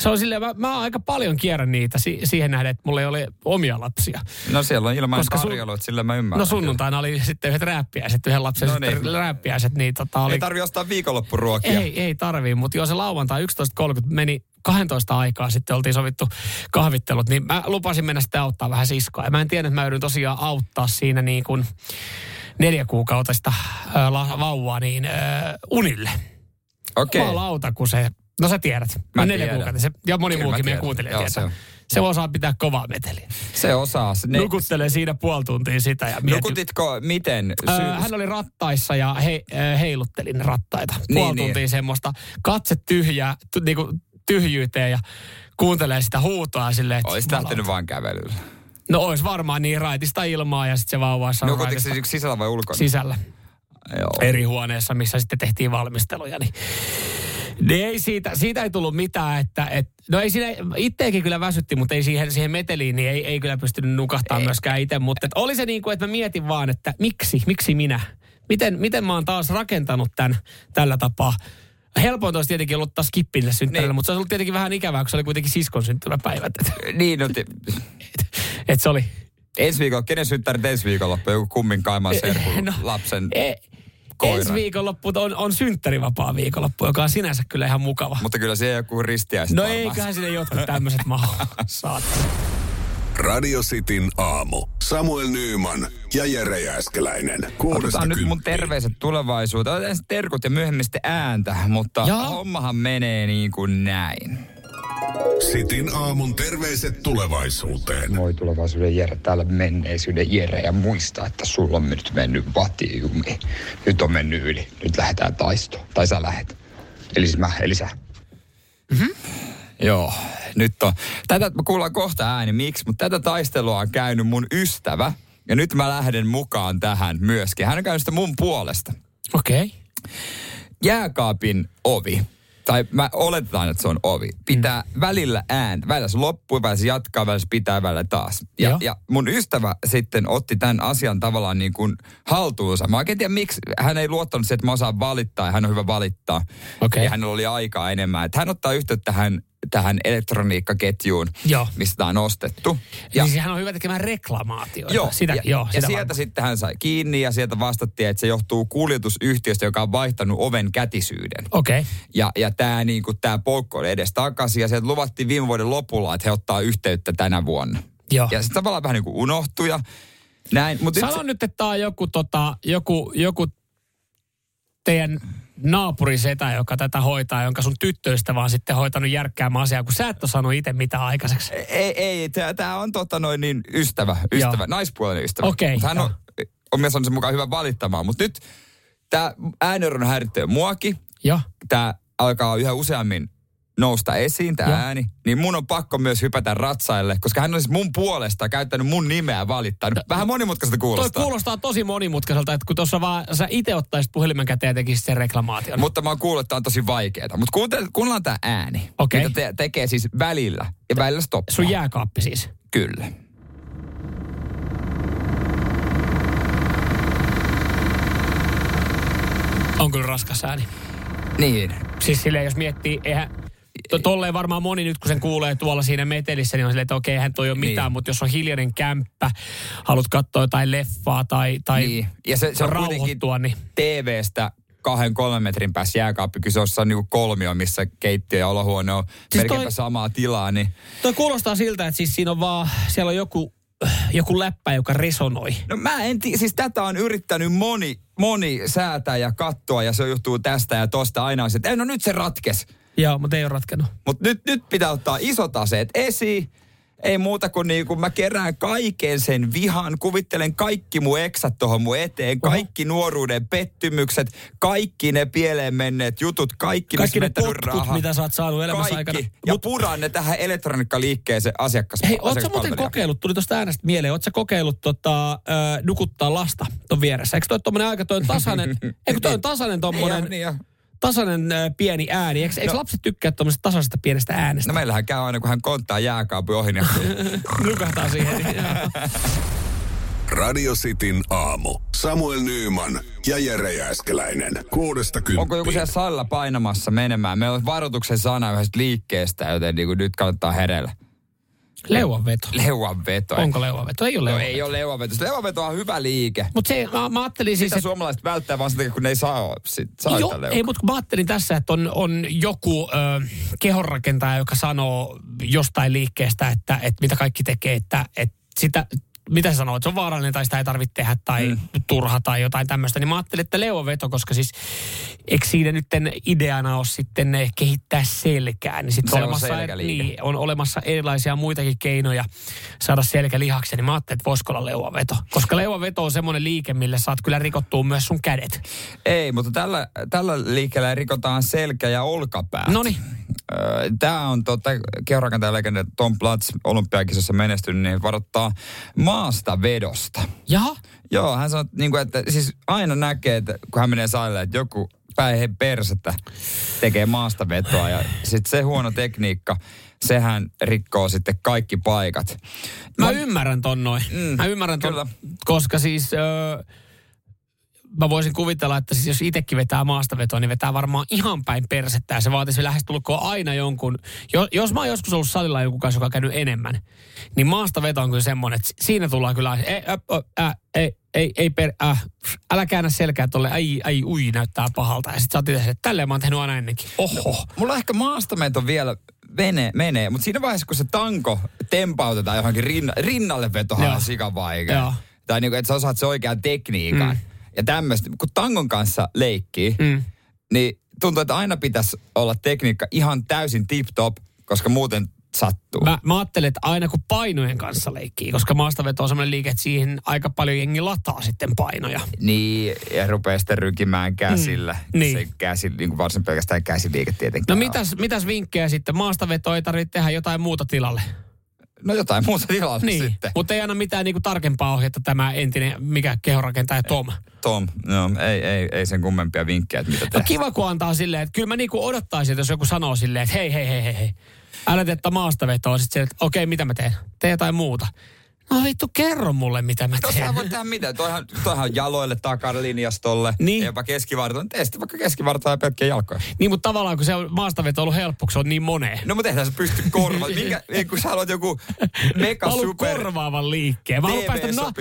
se on silleen, mä, mä aika paljon kierrän niitä si- siihen nähden, että mulla ei ole omia lapsia. No siellä on ilman tarjolla, että sillä mä ymmärrän. No sunnuntaina oli sitten yhdet rääppiäiset, yhden lapsen no niin. rääppiäiset. Niin tota oli... Ei tarvi ostaa viikonloppuruokia. Ei, ei tarvi, mutta joo se lauantai 11.30 meni 12 aikaa sitten oltiin sovittu kahvittelut, niin mä lupasin mennä sitten auttaa vähän siskoa. Ja mä en tiedä, että mä joudun tosiaan auttaa siinä niin kuin neljä kuukautista äh, vauvaa niin äh, unille. Okei. Okay. lauta, kun se, no sä tiedät, Mä neljä tiedän. kuukautta, se, ja moni Kyllä muukin meidän kuuntelija Joo, tietää. se Se, osaa pitää kovaa meteliä. Se osaa. Ne, Nukuttelee siinä puoli tuntia sitä ja mietin. nukutitko miten? Öö, Sy- hän oli rattaissa ja he, heiluttelin rattaita. Niin, Puoli niin. tuntia semmoista katse tyhjää, t- niinku tyhjyyteen ja kuuntelee sitä huutoa silleen. Olisi lähtenyt vaan kävelyllä. No olisi varmaan niin raitista ilmaa ja sitten se vauva Nukutitko raitista se sisällä vai ulkona? sisällä Joo. eri huoneessa, missä sitten tehtiin valmisteluja. Niin, niin ei siitä, siitä ei tullut mitään, että, et, no ei siinä, itteekin kyllä väsytti, mutta ei siihen, siihen meteliin, niin ei, ei kyllä pystynyt nukahtamaan myöskään itse, mutta et oli se niin kuin, että mä mietin vaan, että miksi, miksi minä? Miten, miten mä oon taas rakentanut tämän tällä tapaa? Helpointa olisi tietenkin ollut taas skippille synttärille, Niin. mutta se olisi ollut tietenkin vähän ikävää, kun se oli kuitenkin siskon syntymäpäivät. Että Niin, no, te, et se oli... ensi viikolla, kenen synttärit ensi viikonloppu? Joku kummin kaimaan serkun No, lapsen. E, koiran. ensi viikonloppu on, on synttärivapaa viikonloppu, joka on sinänsä kyllä ihan mukava. Mutta kyllä siellä joku ristiäiset No varmaan. eiköhän sinne jotkut tämmöiset maha. Saatana. Radio Cityn aamu. Samuel Nyyman ja Jere Jääskeläinen. Otetaan nyt mun terveiset tulevaisuuteen. Otetaan terkut ja myöhemmin sitten ääntä, mutta Jaa. hommahan menee niin kuin näin. Sitin aamun terveiset tulevaisuuteen. Moi tulevaisuuden Jere, täällä menneisyyden Jere ja muista, että sulla on nyt mennyt vatiumi. Nyt on mennyt yli. Nyt lähdetään taistoon. Tai sä lähet. Eli siis mä, eli sä. Joo, nyt on. Tätä mä kuullaan kohta ääni, miksi, mutta tätä taistelua on käynyt mun ystävä. Ja nyt mä lähden mukaan tähän myöskin. Hän on käynyt sitä mun puolesta. Okei. Okay. Jääkaapin ovi, tai mä oletetaan, että se on ovi, pitää mm. välillä ääntä. Välillä se loppuu, välillä se jatkaa, välillä se pitää, välillä taas. Ja, Joo. ja mun ystävä sitten otti tämän asian tavallaan niin kuin haltuunsa. Mä oikein tiedä, miksi hän ei luottanut siihen, että mä osaan valittaa ja hän on hyvä valittaa. Okei. Ja hänellä oli aikaa enemmän. Että hän ottaa yhteyttä tähän, tähän elektroniikkaketjuun, Joo. mistä tämä on ostettu. Ja siis hän on hyvä tekemään reklamaatioita. Joo, sitä, ja, joo, ja sitä sieltä varmaan. sitten hän sai kiinni ja sieltä vastattiin, että se johtuu kuljetusyhtiöstä, joka on vaihtanut oven kätisyyden. Okei. Okay. Ja, ja tämä tää poukko oli edes takaisin ja sieltä luvattiin viime vuoden lopulla, että he ottaa yhteyttä tänä vuonna. Joo. Ja sitten tavallaan vähän niin kuin unohtui ja näin. Mutta Sano nyt, että tämä on joku, tota, joku, joku teidän naapurisetä, joka tätä hoitaa, jonka sun tyttöystävä on sitten hoitanut järkkäämään asiaa, kun sä et ole saanut itse mitään aikaiseksi. ei, ei tämä on tota noin niin ystävä, ystävä, Joo. naispuolinen ystävä. Okei, Mut hän on, on myös sen mukaan hyvä valittamaan. Mutta nyt tämä ääniron häiritsee muakin. Joo. Tämä alkaa yhä useammin nousta esiin, tämä ääni, niin mun on pakko myös hypätä ratsaille, koska hän on siis mun puolesta käyttänyt mun nimeä valittanut. Vähän monimutkaiselta Toi kuulostaa. kuulostaa tosi monimutkaiselta, että kun tuossa vaan sä itse ottaisit puhelimen käteen ja tekisit sen reklamaation. Mutta mä oon kuullut, että tämä on tosi vaikeaa. Mutta kuunnellaan tämä ääni, Okei. mitä te- tekee siis välillä ja välillä stoppaa. Sun jääkaappi siis. Kyllä. On kyllä raskas ääni. Niin. Siis silleen, jos miettii, eihän, to, tolleen varmaan moni nyt, kun sen kuulee tuolla siinä metelissä, niin on silleen, että okei, eihän toi ole mitään, Niin. mutta jos on hiljainen kämppä, haluat katsoa jotain leffaa tai, tai niin. Ja se, se on kuitenkin rauhoittua, niin TVstä kahden kolmen metrin päässä jääkaappi, kyllä se on niinku kolmio, missä keittiö ja olohuone on siis melkeinpä toi- samaa tilaa, niin toi kuulostaa siltä, että siis siinä on vaan, siellä on joku, joku läppä, joka resonoi. No mä en tiedä, siis tätä on yrittänyt moni, moni säätää ja katsoa ja se johtuu tästä ja tosta aina on se, että "Ei, no nyt se ratkes. Joo, mutta ei ole ratkennut. Mutta nyt, nyt pitää ottaa isot aseet esiin. Ei muuta kuin niin kuin mä kerään kaiken sen vihan, kuvittelen kaikki mun eksät tuohon mun eteen, kaikki nuoruuden pettymykset, kaikki ne pieleen menneet jutut, kaikki, Kaikki ne potkut, rahaa. mitä sä oot saanut elämässä kaikki. aikana. Ja Mut- puran ne tähän elektroniikkaliikkeeseen asiakas. Hei, oot sä muuten kokeillut, tuli tuosta äänestä mieleen, oot sä kokeillut tota, ö, nukuttaa lasta ton vieressä? Eikö toi tommonen aika, toi on tasainen, eikö toi on tasainen tommonen, Niin, niin jo. Tasainen ö, pieni ääni? Eikö, eikö No. lapset tykkää tuommoisesta tasaisesta pienestä äänestä? No meillähän käy aina, kun hän konttaa jääkaapin ohi, niin Nukahtaa siihen. niin- Radio Cityn aamu. Samuel Nyyman ja Jere Jääskeläinen. Kuudesta onko joku kymppiin. siellä salla painamassa menemään? Meillä on varoituksen sana yhdestä liikkeestä, joten niin kuin nyt kannattaa herellä. Leuanveto. Leuanveto. Onko leuanveto? Ei ole No, leuanveto. ei ole leuanveto. Leuanveto on hyvä liike. Mutta se, mä, mä ajattelin siis, Sitä että suomalaiset välttää vaan sitä, kun ne ei saa, sit, saa Joo, sitä ei, mutta mä ajattelin tässä, että on, on joku ö, kehonrakentaja, joka sanoo jostain liikkeestä, että, että mitä kaikki tekee, että, että sitä, mitä se sanoo, että se on vaarallinen tai sitä ei tarvitse tehdä tai mm. turha tai jotain tämmöistä. Niin mä ajattelin, että leuaveto, koska siis eikö siinä nyt ideana ole sitten ne kehittää selkää. Niin, sit Se on olemassa, selkäliike. niin, on olemassa erilaisia muitakin keinoja saada selkä lihaksi. Niin mä ajattelin, että voisiko olla leuaveto. Koska leuaveto on semmoinen liike, millä saat kyllä rikottua myös sun kädet. Ei, mutta tällä, tällä liikkeellä rikotaan selkä ja olkapäät. Noniin. Tämä on tota, kehonrakentajan legenda Tom Platz olympiakisossa menestynyt, niin varoittaa maasta vedosta. Jaha. Joo, hän sanoo, niin kuin, että siis aina näkee, että kun hän menee salille, että joku päihde persettä tekee maasta vetoa ja sitten se huono tekniikka, sehän rikkoo sitten kaikki paikat. Mä No, ymmärrän ton noin. Mm, Mä ymmärrän ton, kyllä. koska siis... Öö, mä voisin kuvitella, että siis jos itsekin vetää maastavetoa, niin vetää varmaan ihan päin persettä. Ja se vaatisi lähestulkoon aina jonkun... Jo, jos mä oon joskus ollut salilla jonkun kanssa, joka on käynyt enemmän, niin maastaveto on kyllä semmoinen, että siinä tullaan kyllä... Ei, ä, ä, ei, ei, ei per, äh, älä käännä selkää tolle, ai, ai, ui, näyttää pahalta. Ja sit sä oot itse, että tälleen mä oon tehnyt aina ennenkin. Oho. Mulla ehkä maastameto vielä vene, menee, mutta siinä vaiheessa, kun se tanko tempautetaan johonkin rinna, rinnalle vetohan on sikavaikea. Joo. Tai niinku, että sä osaat se oikean tekniikan. Mm. Ja tämmöistä, kun tangon kanssa leikkii, Mm. niin tuntuu, että aina pitäisi olla tekniikka ihan täysin tip-top, koska muuten sattuu. Mä, mä ajattelen, että aina kun painojen kanssa leikkii, koska maastaveto on semmoinen liike, että siihen aika paljon jengi lataa sitten painoja. Niin, ja rupeaa sitten rykimään käsillä. Mm, niin. Se käsi, niin kuin varsin pelkästään käsiliike tietenkin. No mitäs, mitäs vinkkejä sitten? Maastaveto ei tarvitse tehdä jotain muuta tilalle. No jotain muuta tilalle Niin, sitten. mutta ei anna mitään niinku tarkempaa ohjetta tämä entinen, mikä kehorakentaja Tom. Tom, no, ei, ei, ei sen kummempia vinkkejä, että mitä No tehdä. kiva, kun antaa silleen, että kyllä mä niinku odottaisin, että jos joku sanoo silleen, että hei, hei, hei, hei, hei. Älä tee tätä maastavetoa. Sitten silleen, että okei, mitä mä teen? Tee jotain muuta. No vittu, kerro mulle, mitä mä teen. Tuossa voi tehdä mitä. Toihan, toihan on jaloille, takalinjastolle, Niin. jopa keskivartaloon. Tee sitten vaikka keskivartaloon ja pelkkiä jalkoja. Niin, mutta tavallaan kun se on maastaveto ollut helppo, kun se on niin moneen. No mutta tehdään se pysty korva. Mikä, ei, kun sä haluat joku mega Mä super... korvaavan liikkeen. Mä haluan päästä, no,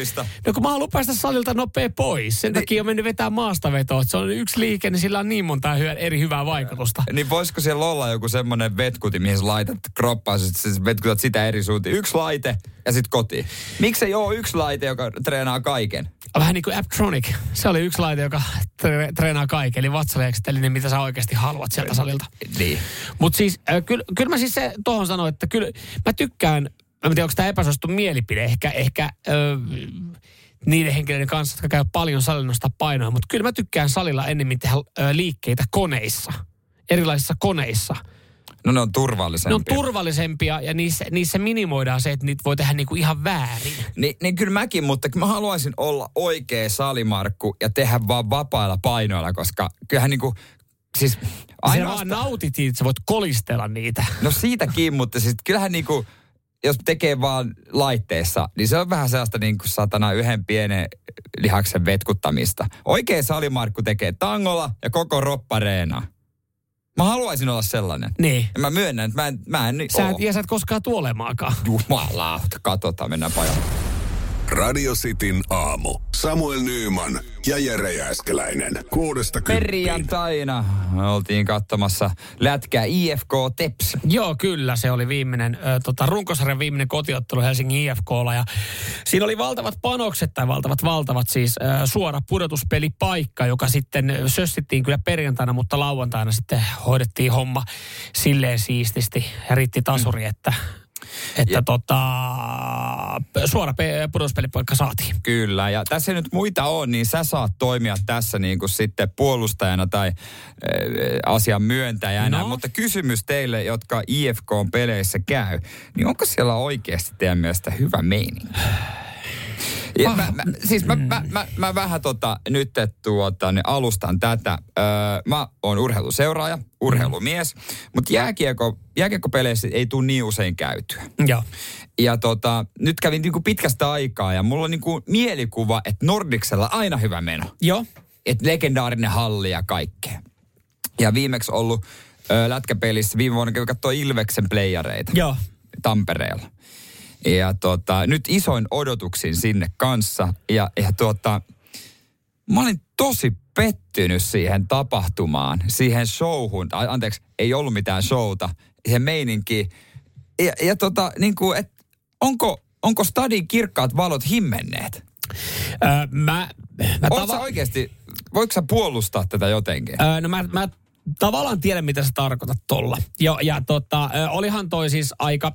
no kun mä haluan päästä salilta nopea pois. Sen takia on mennyt vetää maastavetoa. Se on yksi liike, niin sillä on niin monta hyö, eri hyvää vaikutusta. Niin voisiko siellä olla joku semmoinen vetkuti, mihin sä laitat kroppaa, sit sä vetkutat sitä eri suuntiin. Yksi laite ja sitten kotiin. Miksi ei ole yksi laite, joka treenaa kaiken? Vähän niin kuin Apptronic. Se oli yksi laite, joka tre- treenaa kaiken. Eli vatsalihakset, mitä sä oikeasti haluat sieltä salilta. Niin. Mutta siis, äh, kyllä, kyllä mä siis se tuohon sanoin, että kyllä mä tykkään, mä en tiedä, onko tämä epäsuosittu mielipide, ehkä, ehkä äh, niiden henkilöiden kanssa, jotka käy paljon salilla nostaa painoa, mutta kyllä mä tykkään salilla ennemmin tehdä äh, liikkeitä koneissa, erilaisissa koneissa. No ne on Ne turvallisempia. on turvallisempia ja niissä, niissä minimoidaan se, että niitä voi tehdä niinku ihan väärin. Niin, niin kyllä mäkin, mutta mä haluaisin olla oikea salimarkku ja tehdä vaan vapailla painoilla, koska kyllähän niinku, siis Aina vaan ainoastaan, nautit siitä, että sä voit kolistella niitä. no siitäkin, mutta siis kyllähän niinku, jos tekee vaan laitteessa, niin se on vähän sellaista niin kuin satana yhden pienen lihaksen vetkuttamista. Oikea salimarkku tekee tangolla ja koko roppareena. Mä haluaisin olla sellainen. Niin. Ja mä myönnän, että mä en, mä en Sä oo. et, ja sä et koskaan tuolemaakaan. Jumalauta, katsotaan, mennään pajalle. Radio Cityn aamu. Samuel Nyyman ja Jere Jääskeläinen. Kuudesta kymppiin. Perjantaina oltiin katsomassa lätkää IFK Tepsi. Joo, kyllä. Se oli viimeinen, ö, tota, runkosarjan viimeinen kotiottelu Helsingin IFKlla. Ja siinä oli valtavat panokset, tai valtavat valtavat siis ö, suora pudotuspelipaikka, joka sitten sössittiin kyllä perjantaina, mutta lauantaina sitten hoidettiin homma silleen siististi ja riitti tasuri, että, että Ja- tota, suora pe- pudotuspelipaikka saatiin. Kyllä, ja tässä ei nyt muita on, niin sä saat toimia tässä niin kuin sitten puolustajana tai äh, asian myöntäjänä. No. Mutta kysymys teille, jotka IFK-peleissä käy, niin onko siellä oikeasti teidän mielestä hyvä meininki? Ja mä, mä, siis mä, mä, mä, mä vähän tota, nyt tuota, niin alustan tätä. Öö, mä oon urheiluseuraaja, urheilumies, mutta jääkiekko, jääkiekkopeleissä ei tule niin usein käytyä. Joo. Ja tota, nyt kävin niinku pitkästä aikaa ja mulla on niinku mielikuva, että Nordiksella aina hyvä meno. Joo. Että legendaarinen halli ja kaikkea. Ja viimeksi ollut ö, lätkäpelissä, viime vuonna kävin katsoa Ilveksen playareita Joo. Tampereella. Ja tota, nyt isoin odotuksin sinne kanssa. Ja, ja tota, mä olin tosi pettynyt siihen tapahtumaan, siihen showhun. Anteeksi, ei ollut mitään showta, siihen meininkiin. Ja, ja tota, niin kuin, et, onko, onko stadin kirkkaat valot himmenneet? Öö, mä, mä tava... oikeasti, voiko sä puolustaa tätä jotenkin? Öö, no mä, mä tavallaan tiedän, mitä sä tarkoitat tolla. Jo, ja tota, olihan toi siis aika,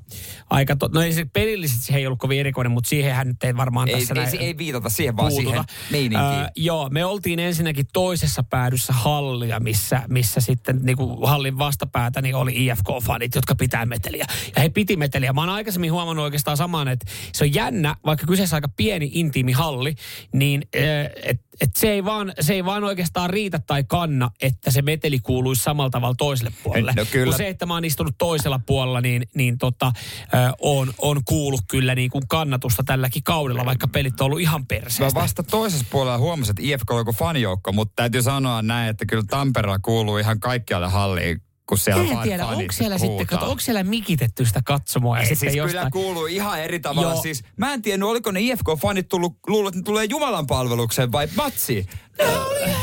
aika to, no ei se pelillisesti siihen ei ollut kovin erikoinen, mutta siihen nyt ei varmaan ei, tässä ei, näin ei viitata siihen, vaan puututa. siihen meininkiin. Öö, joo, me oltiin ensinnäkin toisessa päädyssä hallia, missä, missä sitten niin kuin hallin vastapäätä niin oli IFK-fanit, jotka pitää meteliä. Ja he piti meteliä. Mä oon aikaisemmin huomannut oikeastaan saman, että se on jännä, vaikka kyseessä aika pieni intiimi halli, niin että et se, ei vaan, se ei vaan oikeastaan riitä tai kanna, että se meteli kuuluisi samalla tavalla toiselle puolelle. No kyllä. Kun se, että mä oon istunut toisella puolella, niin, niin tota, on, on kuullut kyllä niin kuin kannatusta tälläkin kaudella, vaikka pelit on ollut ihan perseestä. Mä vasta toisessa puolella huomasin, että IFK on joku fanijoukko, mutta täytyy sanoa näin, että kyllä Tampereella kuuluu ihan kaikkialle halliin kun siellä en tiedä, onko siellä, sitten, kato, onko siellä mikitetty sitä katsomoa? Ei, sitten siis jostain... kyllä kuuluu ihan eri tavalla. Joo. Siis, mä en tiedä, oliko ne IFK-fanit tullut, luullut, että ne tulee Jumalan palvelukseen vai matsiin. Ne oli,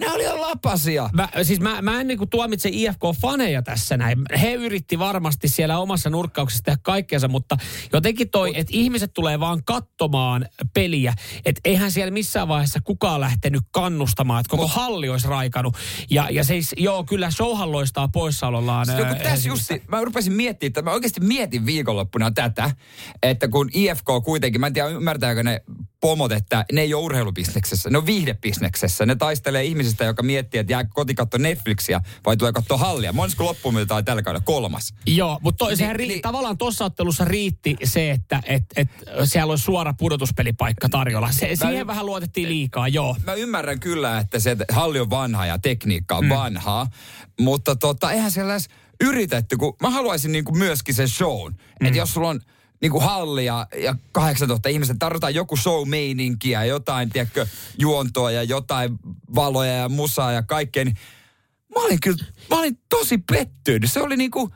ne oli jo lapasia. Mä, siis mä, mä en niinku tuomitse IFK-faneja tässä näin. He yritti varmasti siellä omassa nurkkauksessa tehdä kaikkeensa, mutta jotenkin toi, että ihmiset tulee vaan katsomaan peliä. Että eihän siellä missään vaiheessa kukaan lähtenyt kannustamaan, että koko Mut. halli olisi raikanut. Ja, ja siis, joo, kyllä showhan loistaa poissaolollaan. Siis joku tässä justi, mä rupesin miettimään, että mä oikeasti mietin viikonloppuna tätä, että kun IFK kuitenkin, mä en tiedä ymmärtääkö ne pomot, että ne ei ole urheilubisneksessä, ne on viihdebisneksessä. Ne taistelee ihmisistä, joka miettii, että jää kotikatto Netflixiä vai tulee katsoa hallia. Monsko loppumilta tai tällä kaudella kolmas. Joo, mutta to, sehän niin, ri- niin, tavallaan tuossa ottelussa riitti se, että et, et, siellä on suora pudotuspelipaikka tarjolla. Se, siihen y- vähän luotettiin liikaa, joo. Mä ymmärrän kyllä, että se halli on vanha ja tekniikka on mm. vanhaa, mutta tota, eihän siellä yritetty, kun mä haluaisin niin kuin myöskin sen shown. Mm. Että jos sulla on niin kuin halli ja, ja 8000 ihmistä. Tarvitaan joku show-meininkiä, jotain, tiedätkö, juontoa ja jotain valoja ja musaa ja kaikkea. Niin mä olin kyllä, mä olin tosi pettynyt. Se oli niin kuin,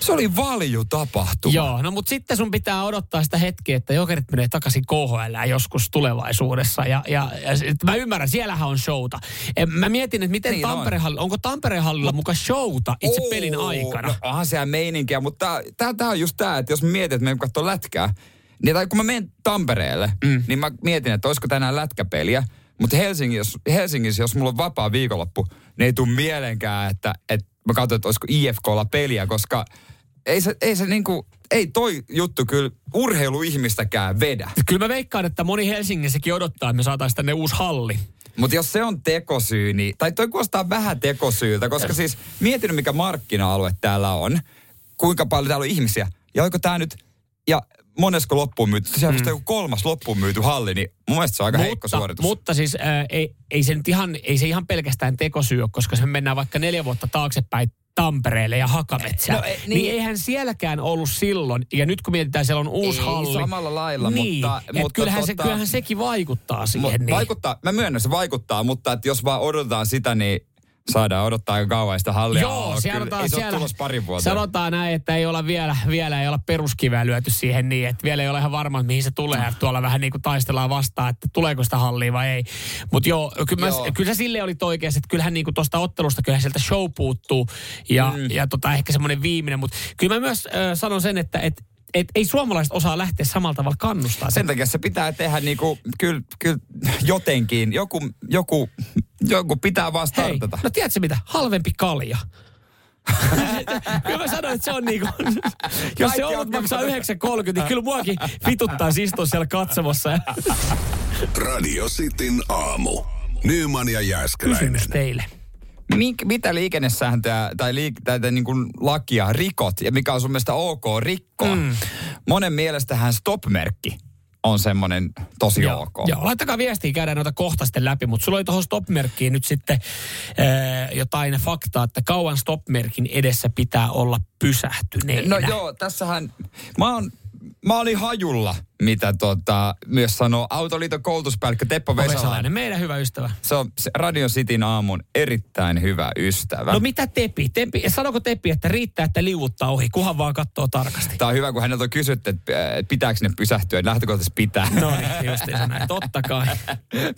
se oli valju tapahtuma. Joo, no mutta sitten sun pitää odottaa sitä hetkeä, että jokerit menee takaisin KHL joskus tulevaisuudessa. Ja, ja, ja mä ymmärrän, siellähän on showta. Mä mietin, että miten niin Tampere on. onko Tampereen hallilla muka showta itse Oo, pelin aikana? No onhan siellä meininkiä, mutta tää, on just tää, että jos mietit, että me katsoa lätkää, niin tai kun mä menen Tampereelle, mm. niin mä mietin, että olisiko tänään lätkäpeliä. Mutta Helsingissä, Helsingissä, jos mulla on vapaa viikonloppu, niin ei tule mielenkään, että, että mä katsoin, että olisiko IFKlla peliä, koska ei se, ei se niinku, ei toi juttu kyllä urheiluihmistäkään vedä. Kyllä mä veikkaan, että moni Helsingissäkin odottaa, että me saataisiin tänne uusi halli. Mutta jos se on tekosyy, niin, tai toi kuulostaa vähän tekosyyltä, koska siis mietin mikä markkina-alue täällä on, kuinka paljon täällä on ihmisiä, ja onko tämä nyt, ja monesko loppuun myyty? Siellä mm. joku kolmas loppuun myyty halli, niin mun mielestä se on aika mutta, heikko suoritus. Mutta siis äh, ei, ei, se nyt ihan, ei se ihan pelkästään tekosyy koska se mennään vaikka neljä vuotta taaksepäin Tampereelle ja Hakametsään. No, e, niin, niin eihän sielläkään ollut silloin, ja nyt kun mietitään, siellä on uusi ei, halli. samalla lailla, niin, mutta... mutta kyllähän, tota, se, kyllähän sekin vaikuttaa siihen. Niin. Vaikuttaa, mä myönnän, se vaikuttaa, mutta että jos vaan odotetaan sitä, niin saadaan odottaa aika kauan sitä hallia. Joo, sanotaan, ei siellä, parin vuotta. sanotaan näin, että ei olla vielä, vielä ei olla peruskiveä lyöty siihen niin, että vielä ei ole ihan varma, mihin se tulee. Ja tuolla vähän niin kuin taistellaan vastaan, että tuleeko sitä hallia vai ei. Mutta joo, kyllä, joo. Mä, kyllä se sille oli oikeassa, että kyllähän niin kuin tuosta ottelusta kyllähän sieltä show puuttuu. Ja, mm. ja tota, ehkä semmoinen viimeinen. Mutta kyllä mä myös äh, sanon sen, että et, et ei suomalaiset osaa lähteä samalla tavalla kannustaa. Sen takia se pitää tehdä niinku, kyllä, kyl, jotenkin. Joku, joku, joku pitää vaan startata. Hei, no tiedätkö mitä? Halvempi kalja. kyllä mä sanoin, että se on niinku, jos se ollut maksaa 9,30, niin kyllä muakin vituttaa istua siellä katsomassa. Radio Cityn aamu. Nyman ja Jääskeläinen. Kysymys teille. Mik, mitä liikennesääntöä tai, liik, tai, tai niin kuin lakia rikot ja mikä on sun mielestä ok rikkoa? Mm. Monen mielestähän stop-merkki on semmoinen tosi joo, ok. Joo, laittakaa viestiä, käydään noita kohta sitten läpi, mutta sulla oli tuohon stop-merkkiin nyt sitten ää, jotain faktaa, että kauan stop-merkin edessä pitää olla pysähtyneenä. No joo, tässähän, mä, oon, mä olin hajulla mitä tota, myös sanoo Autoliiton koulutuspäällikkö Teppo Vesalainen. Vesalainen, meidän hyvä ystävä. Se on Radio Cityn aamun erittäin hyvä ystävä. No mitä Tepi? Tepi sanoko Tepi, että riittää, että liuuttaa ohi, kuhan vaan katsoo tarkasti. Tämä on hyvä, kun häneltä on kysytty, että äh, pitääkö ne pysähtyä. Lähtökohtaisesti pitää. No niin, just näin. Totta kai.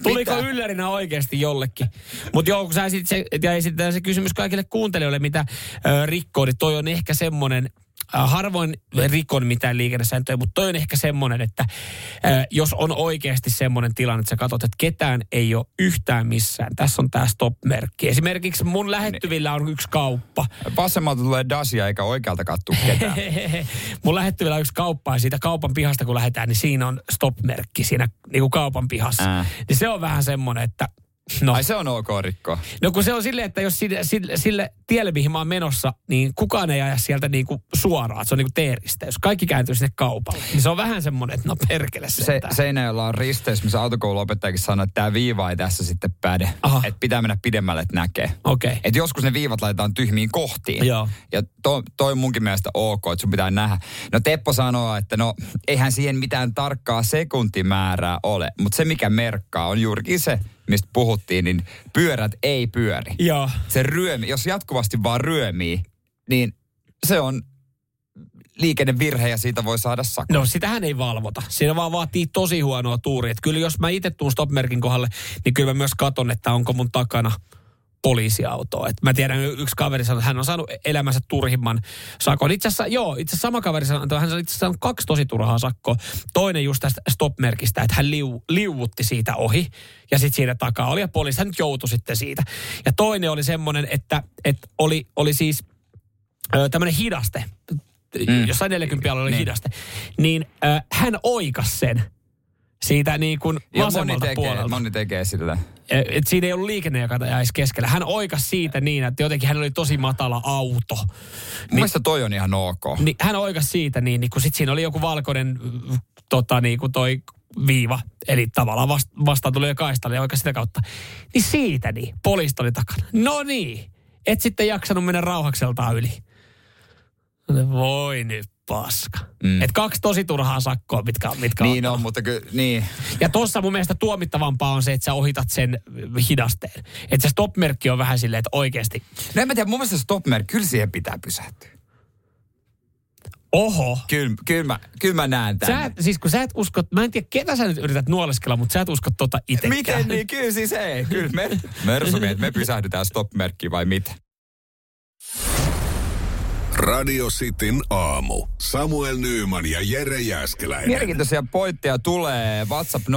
Tuliko Mitä? yllärinä oikeasti jollekin? Mutta joo, kun sä esit se, ja esitetään se kysymys kaikille kuuntelijoille, mitä ö, rikkoo, niin toi on ehkä semmoinen, äh, harvoin rikon mitään liikennesääntöjä, mutta toi on ehkä semmoinen, että äh, jos on oikeasti semmoinen tilanne, että sä katsot, että ketään ei ole yhtään missään. Tässä on tämä stop-merkki. Esimerkiksi mun lähettyvillä on yksi kauppa. Vasemmalta tulee Dasia eikä oikealta kattu ketään. mun lähettyvillä on yksi kauppa ja siitä kaupan pihasta kun lähdetään, niin siinä on stop-merkki siinä niin kuin kaupan pihassa. Niin se on vähän semmoinen, että no, Ai se on ok rikkoa. no kun se on silleen, että jos sille, sille, sille tielle, mihin mä oon menossa, niin kukaan ei aja sieltä niin kuin suoraan. Se on niin kuin teeristä. Jos kaikki kääntyy sinne kaupalle, niin se on vähän semmoinen, että no perkele Se, sentään. Seinäjoella on risteys, missä autokouluopettajakin sanoi, että tämä viiva ei tässä sitten päde. Että pitää mennä pidemmälle, että näkee. Okei. Okay. Et joskus ne viivat laitetaan tyhmiin kohtiin. Joo. Ja to, toi on munkin mielestä ok, että sun pitää nähdä. No Teppo sanoo, että no eihän siihen mitään tarkkaa sekuntimäärää ole. Mutta se mikä merkkaa on juurikin se, mistä puhuttiin, niin pyörät ei pyöri. Joo. Se ryömi, jos jatkuvasti vaan ryömii, niin se on liikennevirhe ja siitä voi saada sakko. No sitähän ei valvota. Siinä vaan vaatii tosi huonoa tuuria. Et kyllä jos mä itse tuun stopmerkin kohdalle, niin kyllä mä myös katon, että onko mun takana poliisiautoa. Et mä tiedän, yksi kaveri sanoi, että hän on saanut elämänsä turhimman sakon. Itse asiassa, joo, itse asiassa sama kaveri sanoi, että hän on itse asiassa saanut kaksi tosi turhaa sakkoa. Toinen just tästä stopmerkistä, että hän liu, liuutti siitä ohi ja sitten siinä takaa oli ja poliisi, hän nyt joutui sitten siitä. Ja toinen oli semmoinen, että, että oli, oli siis tämmöinen hidaste, mm. jossain 40 oli Niin. hidaste, niin ö, hän oikas sen siitä niin kuin moni tekee, puolelta. moni tekee sillä. Et siinä ei ollut liikenne, joka jäisi keskellä. Hän oikas siitä niin, että jotenkin hän oli tosi matala auto. Mun mielestä toi on ihan ok. Niin hän oikas siitä niin, niin kun sit siinä oli joku valkoinen tota, niin kuin toi viiva, eli tavallaan vasta, vastaan tuli kaistalle ja sitä kautta. Niin siitä niin, poliisit oli takana. No niin, et sitten jaksanut mennä rauhakseltaan yli. No Voi nyt paska. Mm. Et kaksi tosi turhaa sakkoa, mitkä, mitkä Niin ottanut. on, mutta kyllä, niin. Ja tuossa mun mielestä tuomittavampaa on se, että sä ohitat sen hidasteen. Että se stop-merkki on vähän silleen, että oikeasti, No en mä tiedä, mun mielestä stopmerkki, kyllä siihen pitää pysähtyä. oho. Kyllä, kyllä, mä, kyllä mä näen Sä, tämän. et- siis kun sä et usko, mä en tiedä ketä sä nyt yrität nuoleskella, mutta sä et usko tota itsekään. Miten niin? Kyllä siis ei. Kyllä me, Mersumiehet, me pysähdytään stop-merkkiin vai mitä? Radio Cityn aamu. Samuel Nyyman ja Jere Jäskeläinen. Mielenkiintoisia pointteja tulee. WhatsApp 0447255854.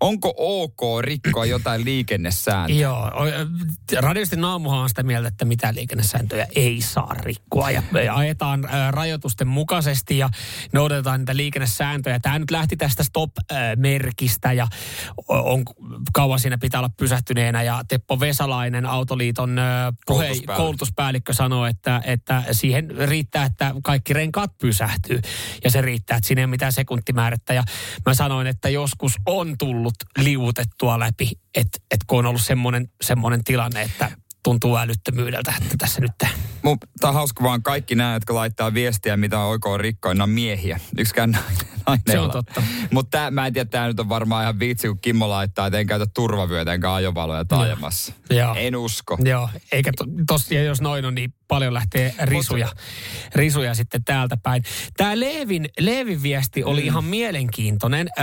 Onko ok rikkoa jotain liikennesääntöä? Joo, o- radiosti naamuhan on sitä mieltä, että mitään liikennesääntöjä ei saa rikkoa. Ja ajetaan rajoitusten mukaisesti ja noudatetaan niitä liikennesääntöjä. Tämä nyt lähti tästä stop-merkistä ja on, kauan siinä pitää olla pysähtyneenä. Ja Teppo Vesalainen, Autoliiton ä, puhe, Koulutuspäällikkö. sanoi, että, että siihen riittää, että kaikki renkaat pysähtyy. Ja se riittää, että siinä ei ole mitään sekuntimäärättä. Ja mä sanoin, että joskus on tullut liuutettua läpi, että, että kun on ollut semmoinen, semmoinen tilanne, että tuntuu älyttömyydeltä, että tässä nyt... Mun, tää on hauska vaan kaikki nämä, jotka laittaa viestiä, mitä on oikoon rikkoin, ne on miehiä. Yksikään nainen, Se on totta. Mutta mä en tiedä, tämä nyt on varmaan ihan viitsi, kun Kimmo laittaa, että en käytä turvavyötä enkä ajovaloja taajamassa. Joo. En usko. Joo, eikä to, tosiaan jos noin on, niin paljon lähtee risuja, risuja sitten täältä päin. Tämä Leevin, Leevin viesti oli mm. ihan mielenkiintoinen. Ö,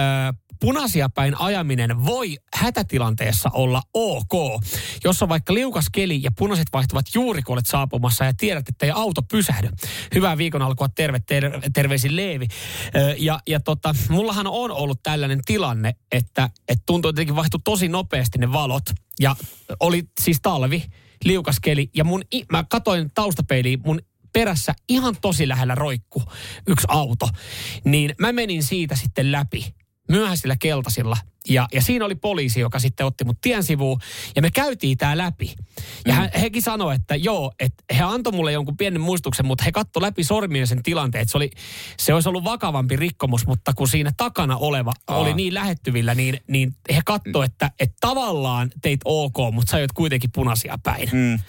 punaisia päin ajaminen voi hätätilanteessa olla ok. Jos on vaikka liukas keli ja punaiset vaihtuvat juuri kun olet saapumassa ja tiedät, että ei auto pysähdy. Hyvää viikon alkua, terve, ter, terveisin Leevi. Ja, ja tota, mullahan on ollut tällainen tilanne, että, että tuntuu jotenkin vaihtui tosi nopeasti ne valot. Ja oli siis talvi, liukas keli ja mun, mä katoin taustapeiliin, mun perässä ihan tosi lähellä roikku yksi auto. Niin mä menin siitä sitten läpi myöhäisillä keltaisilla. Ja, ja siinä oli poliisi, joka sitten otti mut tien sivuun. Ja me käytiin tää läpi. Ja hän, hekin sanoi, että joo, että he antoi mulle jonkun pienen muistuksen, mutta he katto läpi sormien sen tilanteen. Että se, oli, se olisi ollut vakavampi rikkomus, mutta kun siinä takana oleva Aa. oli niin lähettyvillä, niin, niin he katto, että, että tavallaan teit ok, mutta sä oot kuitenkin punaisia päin. Mm.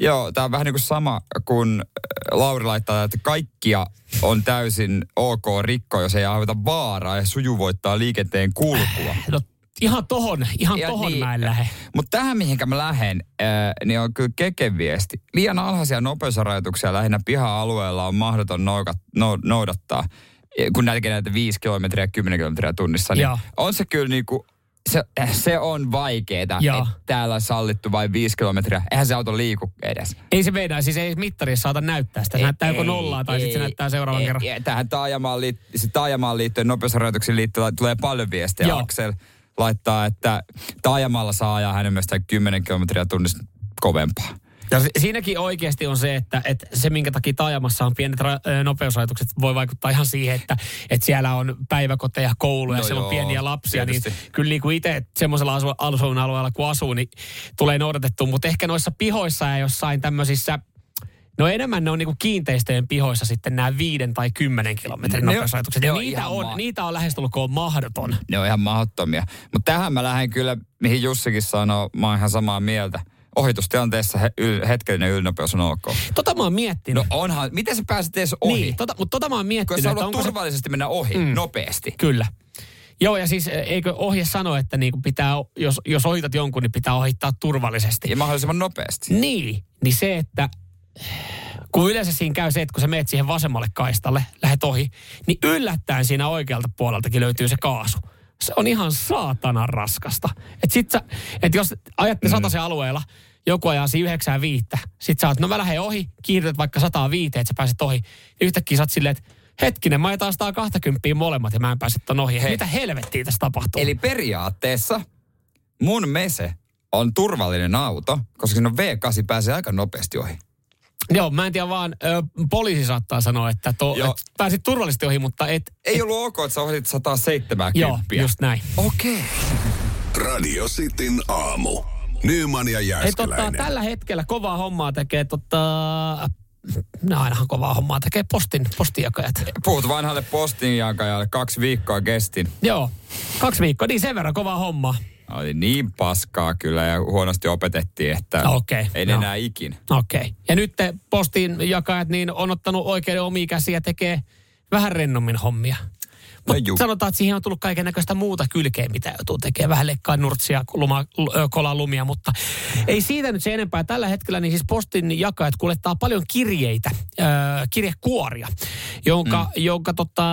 Joo, tämä on vähän niin kuin sama kuin äh, Lauri laittaa, että kaikkia on täysin ok rikkoa, jos ei aiheuta vaaraa ja sujuvoittaa liikenteen kulkua. No ihan tohon, ihan Ja tohon niin. mä en lähde. Mutta tähän, mihinkä mä lähden, äh, niin on kyllä Keken viesti. Liian alhaisia nopeusrajoituksia lähinnä piha-alueella on mahdoton noukat, no, noudattaa. Kun näkee näitä 5 kilometriä, 10 kilometriä tunnissa, niin Joo. on se kyllä niinku, se, se on vaikeeta, että täällä on sallittu vain 5 kilometriä. Eihän se auto liiku edes. Ei se meinaa, siis ei mittarissa saata näyttää sitä. Se näyttää joko nollaa tai sitten se näyttää seuraavan ei, kerran. ei, Tähän taajamaan, liit, se taajamaan liittyen nopeusrajoituksiin liittyen tulee paljon viestejä. Joo. Aksel laittaa, että taajamalla saa ajaa hänen mielestään 10 kilometriä tunnissa kovempaa. Ja si- siinäkin oikeasti on se, että, että se minkä takia taajamassa on pienet ra- nopeusrajoitukset voi vaikuttaa ihan siihen, että, että siellä on päiväkoteja, kouluja, No siellä on joo, pieniä lapsia. Niin kyllä niin kuin itse semmoisella asu- asuinalueella kun asuu, niin tulee noudatettu. Mutta ehkä noissa pihoissa ja jossain tämmöisissä No enemmän ne on niinku kiinteistöjen pihoissa sitten nämä viiden tai kymmenen kilometrin Ne on- nopeusrajoitukset. ne on niitä on, ma- niitä on lähestulkoon mahdoton. Ne on ihan mahdottomia. Mutta tähän mä lähden kyllä, mihin Jussikin sanoo, mä oon ihan samaa mieltä. Ohitustilanteessa he, yl, hetkellinen ylinopeus on ok. Tota mä oon miettinyt. No onhan, miten sä pääset edes ohi? niin, tota, mutta tota mä oon Kun miettinyt, sä että haluat onko se turvallisesti mennä ohi, mm. nopeasti. Kyllä. Joo, ja siis eh, eikö ohje sano, että niinku pitää, jos, jos ohitat jonkun, niin pitää ohittaa turvallisesti. Ja mahdollisimman nopeasti. Niin, niin se, että kun yleensä siinä käy se, että kun sä meet siihen vasemmalle kaistalle, lähet ohi, niin yllättäen siinä oikealta puoleltakin löytyy se kaasu. Se on ihan saatanan raskasta. Et sit sä, et jos ajatte sataisen alueella, joku ajaa siinä yhdeksään viittä, sit sä oot, no mä lähden ohi, kiihdytät vaikka sataa viiteen, että sä pääset ohi. Ja yhtäkkiä sä oot silleen, että hetkinen, mä ajetaan 120 molemmat ja mä en pääse ton ohi. Hei. Mitä helvettiä tässä tapahtuu? Eli periaatteessa mun mese on turvallinen auto, koska siinä on V8 pääsee aika nopeasti ohi. Joo, mä en tiedä vaan, ö, poliisi saattaa sanoa, että, to, Joo. et pääsit turvallisesti ohi, mutta et... Ei ollut ok, että sä ohit 170. Joo, just näin. Okei. Radio Cityn aamu. Nyman ja Ei totta, Jääskeläinen. tällä hetkellä kovaa hommaa tekee tota... No ainahan kovaa hommaa tekee postin, postijakajat. Puhut vanhalle postinjakajalle kaksi viikkoa kestin. Joo, kaksi viikkoa, niin sen verran kovaa hommaa. Oli niin paskaa kyllä ja huonosti opetettiin, että Okei, ei ne no. enää ikin. Okei. Okay. Ja nyt te postin jakajat niin on ottanut oikein omia käsiä ja tekee vähän rennommin hommia. Mutta sanotaan, että siihen on tullut kaiken näköistä muuta kylkeä, mitä joutuu tekemään. Vähän leikkaa nurtsia, luma, ö, kolaa lumia, mutta ei siitä nyt se enempää. Tällä hetkellä niin siis postin jakajat kuljettaa paljon kirjeitä, ö, kirjekuoria, jonka, mm. jonka tota,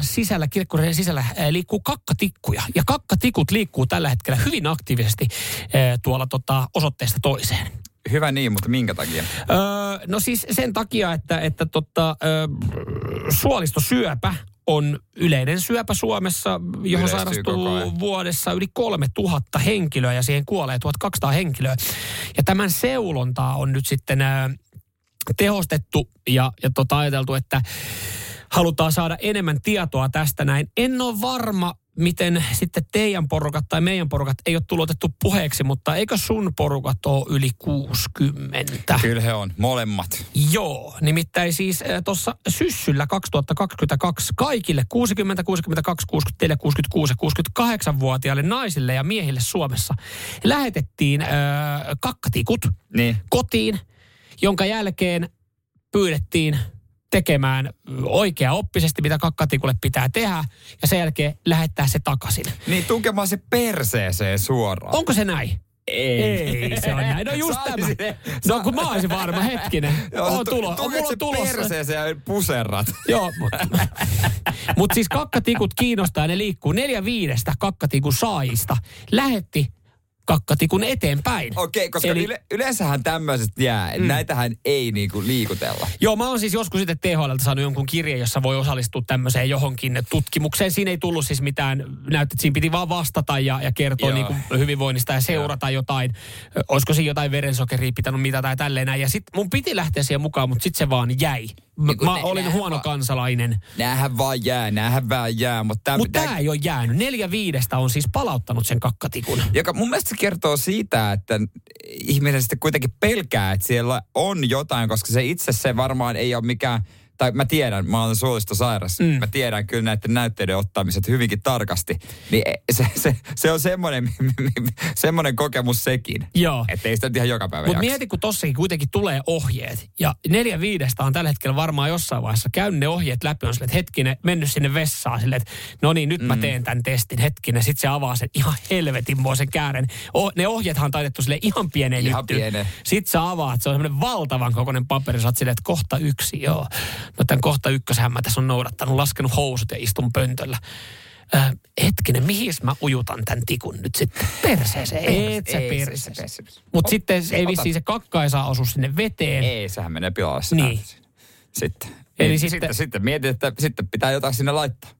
sisällä, kirjekuorien sisällä ö, liikkuu kakkatikkuja. Ja kakkatikut liikkuu tällä hetkellä hyvin aktiivisesti ö, tuolla tota, osoitteesta toiseen. Hyvä niin, mutta minkä takia? Öö, no siis sen takia, että, että tota, öö, suolistosyöpä on yleinen syöpä Suomessa, johon sairastuu vuodessa yli 3000 henkilöä ja siihen kuolee 1200 henkilöä. Ja tämän seulontaa on nyt sitten öö, tehostettu ja, ja tota ajateltu, että halutaan saada enemmän tietoa tästä näin. En ole varma, miten sitten teidän porukat tai meidän porukat ei ole tullut otettu puheeksi, mutta eikö sun porukat ole yli 60? Kyllä he on, molemmat. Joo, nimittäin siis tuossa syssyllä 2022 kaikille 60, 62, 64, 66 ja 68-vuotiaille naisille ja miehille Suomessa lähetettiin äh, kakkatikut Niin. kotiin, jonka jälkeen pyydettiin tekemään oikea oppisesti, mitä kakkatikulle pitää tehdä, ja sen jälkeen lähettää se takaisin. Niin tukemaan se perseeseen suoraan. Onko se näin? Ei. Ei, se on näin. No just tämä. No kun mä olisin varma, hetkinen. Joo, on tu- tulo, on mulla tulossa. perseeseen ja puserrat. Joo, mutta mut siis kakkatikut kiinnostaa ja ne liikkuu neljä viidestä kakkatikun saajista. Lähetti kakkatikun eteenpäin. Okei, koska Eli- yle, yleensähän tämmöiset jää. Mm. Näitähän ei niinku liikutella. Joo, mä oon siis joskus sitten THLltä saanut jonkun kirjeen, jossa voi osallistua tämmöiseen johonkin tutkimukseen. Siinä ei tullut siis mitään näyttä, siinä piti vaan vastata ja, ja kertoa Joo. niin kuin hyvinvoinnista ja seurata jotain. Ö, Olisiko siinä jotain verensokeria pitänyt mitä tai tälleen näin. Ja sit mun piti lähteä siihen mukaan, mutta sitten se vaan jäi. Niin mä ne- olin huono vaan- kansalainen. Näähän vaan jää, näähän vaan jää. Mutta tämä, Mutta tämä ei ole jäänyt. Neljä viidestä on siis palauttanut sen kakkatikun. joka mun mielestä se kertoo siitä, että ihminen sitten kuitenkin pelkää, että siellä on jotain, koska se itse se varmaan ei ole mikään tai mä tiedän, mä olen suolistosairas, mm. mä tiedän kyllä näiden näytteiden ottamiset hyvinkin tarkasti, niin se, se, se on semmoinen, semmoinen kokemus sekin. Joo. Että ei sitä ihan joka päivä Mutta mieti, kun tossakin kuitenkin tulee ohjeet. Ja neljä viidestä on tällä hetkellä varmaan jossain vaiheessa käynyt ne ohjeet läpi. On silleen, että hetkinen, mennyt sinne vessaan silleen, että no niin, nyt mm. mä teen tämän testin. Hetkinen, sitten se avaa sen ihan helvetinmoisen käären. O, ne ohjeethan on taitettu sille ihan pieneen Ihan pieneen. Sitten sä avaat, se on semmoinen valtavan kokoinen paperi. Sä oot silleen, että kohta yksi, joo. No tämän kohta ykköshän mä tässä on noudattanut, laskenut housut ja istun pöntöllä. Äh, hetkinen, mihin mä ujutan tämän tikun nyt sitten? Perseeseen. Et sä perseeseen. se- Mutta sitten ei ota- vissiin se kakka ei saa osua sinne veteen. Ei, sehän menee pilalle. Niin. Sitten. Eli sitten, sitten, sitten mietit, että sitten pitää jotain sinne laittaa.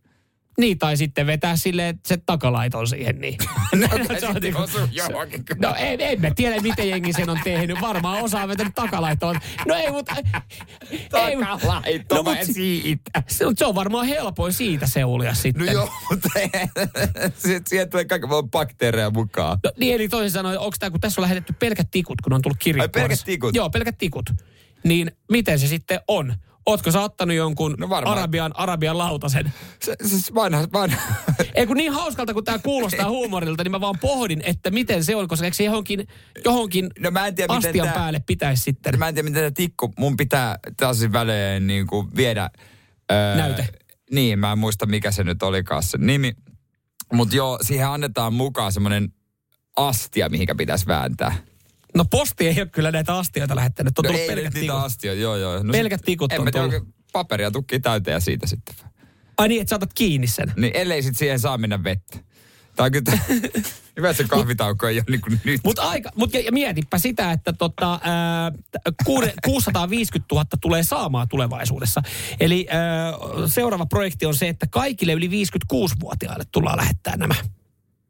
Niin, tai sitten vetää silleen, että se takalaiton siihen niin. No, Se on johonkin. No ei, ei mä tiedä, miten jengi sen on tehnyt. Varmaan osaa vetänyt takalaittoon. No ei, mutta... Ei, Takalaitto, no, mä mut en si- siitä. se, se on varmaan helpoin siitä seulia sitten. No joo, mutta siihen tulee kaiken maailman bakteereja mukaan. No, niin eli toisin sanoen, onko tämä, kun tässä on lähetetty pelkät tikut, kun on tullut. Ai, pelkät tikut? Joo, pelkät tikut. Niin miten se sitten on? Ootko sä ottanut jonkun No varmaan. arabian, arabian lautasen? Se, siis vanha, vanha. Ei kun niin hauskalta, kun tämä kuulostaa huumorilta, niin mä vaan pohdin, että miten se on, koska eikö se johonkin, johonkin No mä en tiedä, miten astian tää- päälle pitäisi sitten. Mä en tiedä, miten tämä tikku, mun pitää tasaisin välein niin kuin viedä... Öö, Näyte. Niin, mä en muista mikä se nyt olikaan se nimi. Mutta joo, siihen annetaan mukaan semmoinen astia, mihinkä pitäisi vääntää. No posti ei ole kyllä näitä astioita lähettänyt, on No tullut ei pelkät niitä tikut. astioita, joo joo. No Pelkät tikut en on tiedä, tullut. oikein paperia tukkii täyteen ja siitä sitten. Ai niin, että saatat kiinni sen. Niin ellei sit siihen saa mennä vettä. Tää on kyllä, hyvä, että se kahvitauko ei ole niin kuin nyt. Mutta aika, mut ja, ja mietipä sitä, että tota, ää, t- kuude- 650 000 tulee saamaan tulevaisuudessa. Eli ää, seuraava projekti on se, että kaikille yli 56-vuotiaille tullaan lähettää nämä.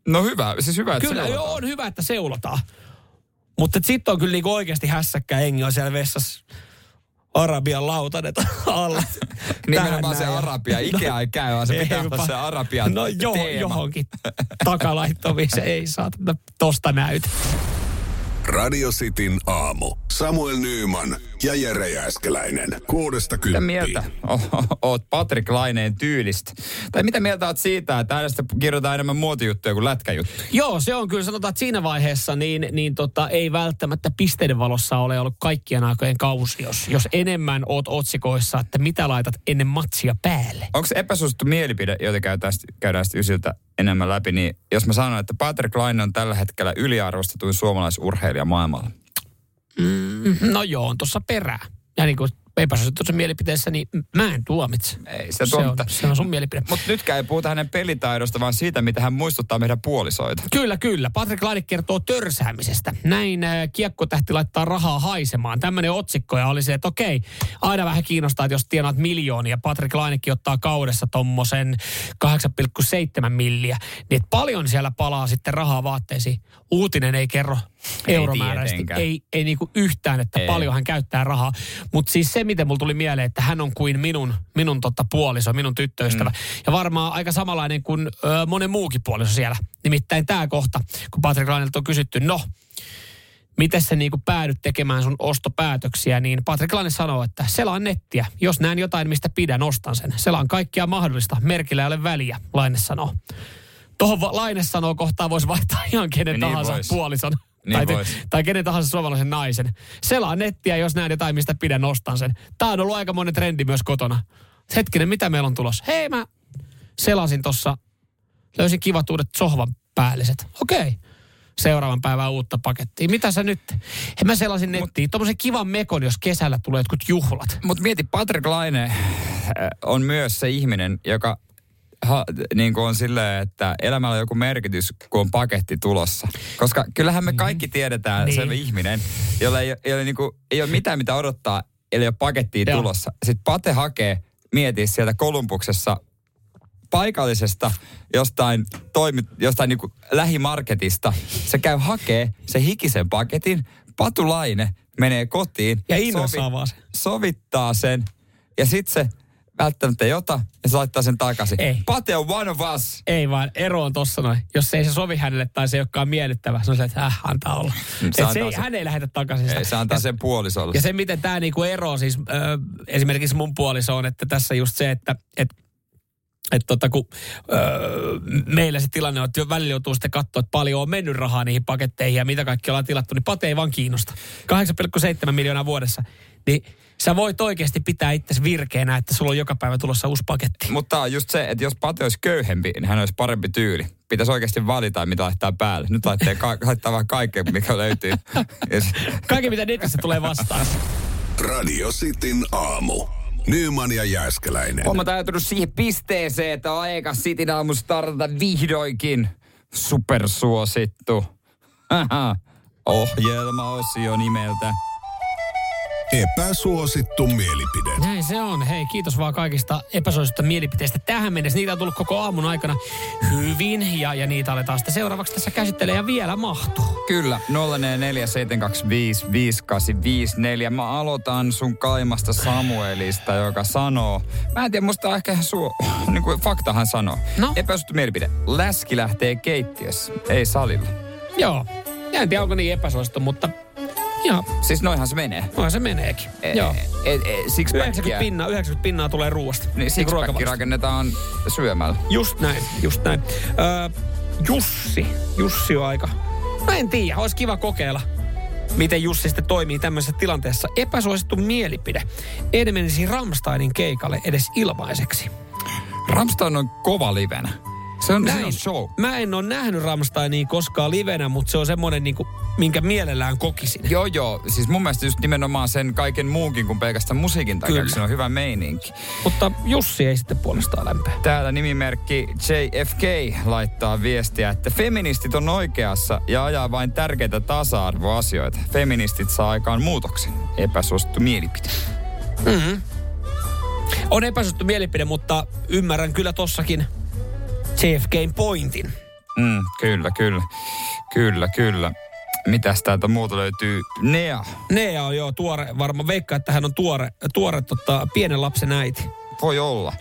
No hyvä, siis hyvä, että Kyllä, se joo, on hyvä, että seulotaan. Mutta sitten on kyllä niinku oikeasti hässäkkä hengi on siellä vessassa Arabian lautanet alla. Nimenomaan se. Arabia. Ikea ei käy, vaan se pitää olla se Arabian No jo, teema. johonkin takalaittomiin se ei saa tosta näytä. Radio Cityn aamu. Samuel Nyyman ja Jere Jääskeläinen. Kuudesta Mitä kymppiin. mieltä o- oot Patrick Laineen tyylistä? Tai mitä mieltä oot siitä, että äänestä kirjoitetaan enemmän muotijuttuja kuin lätkäjuttuja? Joo, se on kyllä, sanotaan, että siinä vaiheessa niin, niin tota, ei välttämättä pisteiden valossa ole ollut kaikkien aikojen kausi, jos, jos enemmän oot otsikoissa, että mitä laitat ennen matsia päälle. Onko epäsuosittu mielipide, jota käydään, käydään sitten ysiltä enemmän läpi, niin jos mä sanon, että Patrick Laine on tällä hetkellä yliarvostetuin suomalaisurheilija maailmalla. Mm, no joo, on tuossa perää. Ja niin kuin epäsuositussa mielipiteessä, niin mä en tuomitse. Ei sitä Se on, se on sun mielipide. Mutta nytkään ei puhuta hänen pelitaidosta, vaan siitä, mitä hän muistuttaa meidän puolisoita. Kyllä, kyllä. Patrick Laine kertoo törsäämisestä. Näin äh, kiekkotähti laittaa rahaa haisemaan. Tämmöinen otsikko ja oli se, että okei, aina vähän kiinnostaa, että jos tienaat miljoonia. Patrick Lainekin ottaa kaudessa tommosen 8,7 milliä. Niin paljon siellä palaa sitten rahaa vaatteisiin. Uutinen ei kerro euromääräisesti. tietenkään. Ei, ei niinku yhtään, että Ei. paljon hän käyttää rahaa. Mutta siis se, miten mulla tuli mieleen, että hän on kuin minun, minun totta puoliso, minun tyttöystävä. Mm. Ja varmaan aika samanlainen kuin ö, monen muukin puoliso siellä. Nimittäin tämä kohta, kun Patrick Lainelta on kysytty, no, miten sä niinku päädyt tekemään sun ostopäätöksiä, niin Patrick Laine sanoo, että selaan nettiä. Jos näen jotain, mistä pidän, ostan sen. Selaan kaikkia mahdollista. Merkillä ei ole väliä, Laine sanoo. Tuohon Laine sanoo kohtaan voisi vaihtaa ihan kenen Niin tahansa vois. puolison. Niin tai, vois. tai kenen tahansa suomalaisen naisen. Selaa nettiä, jos näen jotain, mistä pidän, ostan sen. Tämä on ollut aika monen trendi myös kotona. Hetkinen, mitä meillä on tulossa? Hei, mä selasin tuossa, löysin kivat uudet sohvan päälliset. Okei. Seuraavan päivän uutta pakettia. Mitä sä nyt? He mä selasin nettiin. Tuommoisen kivan mekon, jos kesällä tulee jotkut juhlat. Mutta mieti, Patrick Laine äh, on myös se ihminen, joka ha, niin kuin on silleen, että elämällä on joku merkitys, kun on paketti tulossa. Koska kyllähän me kaikki tiedetään Niin. niin. se ihminen, jolla ei, ei, ole, niin kuin, ei ole mitään mitä odottaa, eli ole pakettia Joo. tulossa. Sitten Pate hakee, mieti sieltä Kolumbuksessa paikallisesta jostain, toimi, jostain niin lähimarketista. Se käy hakee se hikisen paketin. Patulaine menee kotiin. Ja vaan se. Sovittaa sen. Ja sitten se välttämättä ei ota, ja se laittaa sen takaisin. Ei. Pate on one of us. Ei vaan, ero on tossa noin. Jos ei se sovi hänelle tai se ei olekaan miellyttävä, se on se, että äh, antaa olla. Mm, se se antaa ei, se- hän ei lähetä takaisin sitä. Ei, se antaa ja, sen puolisolle. ja se, miten tämä niinku ero siis, ö, esimerkiksi mun puoliso on, että tässä just se, että et, et tota, kun öö, meillä se tilanne on, että välillä joutuu sitten katsoa, että paljon on mennyt rahaa niihin paketteihin ja mitä kaikki ollaan tilattu, niin pate ei vaan kiinnosta. 8,7 miljoonaa vuodessa. Niin sä voit oikeasti pitää itsesi virkeänä, että sulla on joka päivä tulossa uusi paketti. Mutta on just se, että jos Pate olisi köyhempi, niin hän olisi parempi tyyli. Pitäisi oikeasti valita, mitä laittaa päälle. Nyt laittaa, ka- laittaa vähän kaikkea, mikä löytyy. Kaikki mitä netissä tulee vastaan. Radio Cityn aamu. Nyman ja Jääskeläinen. Olen täytynyt siihen pisteeseen, että on aika Cityn aamu startata vihdoinkin. Supersuosittu. Ohjelmaosio nimeltä. Epäsuosittu mielipide. Näin se on. Hei, kiitos vaan kaikista epäsuosista mielipiteistä tähän mennessä. Niitä on tullut koko aamun aikana hyvin ja, ja niitä aletaan sitten seuraavaksi tässä käsittelemään ja vielä mahtuu. Kyllä, 0447255854. Mä aloitan sun kaimasta Samuelista, joka sanoo, mä en tiedä, musta ehkä ihan suo, niin kuin faktahan sanoo. No? Epäsuosittu mielipide. Läski lähtee keittiössä, ei salilla. Joo. Ja en tiedä, onko niin epäsuosittu, mutta joo, Siis noinhan se menee. noin se meneekin. E- joo. E, e, 90 sixpackia, pinnaa, 90 pinnaa tulee ruoasta. niin sixpacki rakennetaan syömällä. Just näin, just näin. Öö, Jussi, Jussi on aika. Mä en tiedä, olisi kiva kokeilla, miten Jussi sitten toimii tämmöisessä tilanteessa. Epäsuosittu mielipide. En menisi Ramsteinin keikalle edes ilmaiseksi. Rammstein on kova livenä. Se on, se on show. Mä en ole nähnyt Ramsteinia koskaan livenä, mutta se on semmoinen, niinku, minkä mielellään kokisin. Joo, joo. Siis mun mielestä just nimenomaan sen kaiken muunkin kuin pelkästään musiikin takia, se on hyvä meininki. Mutta Jussi ei sitten puolestaan lämpää. Täällä nimimerkki JFK laittaa viestiä, että feministit on oikeassa ja ajaa vain tärkeitä tasa-arvoasioita. Feministit saa aikaan muutoksen. Epäsuosittu mielipide. On epäsuosittu mielipide, mutta ymmärrän kyllä tossakin JFKin pointin. Mm, kyllä, kyllä. Kyllä, kyllä. Mitäs täältä muuta löytyy? Nea. Nea on joo tuore, varmaan veikkaa, että hän on tuore, tuore tota, pienen lapsen äiti. Voi olla.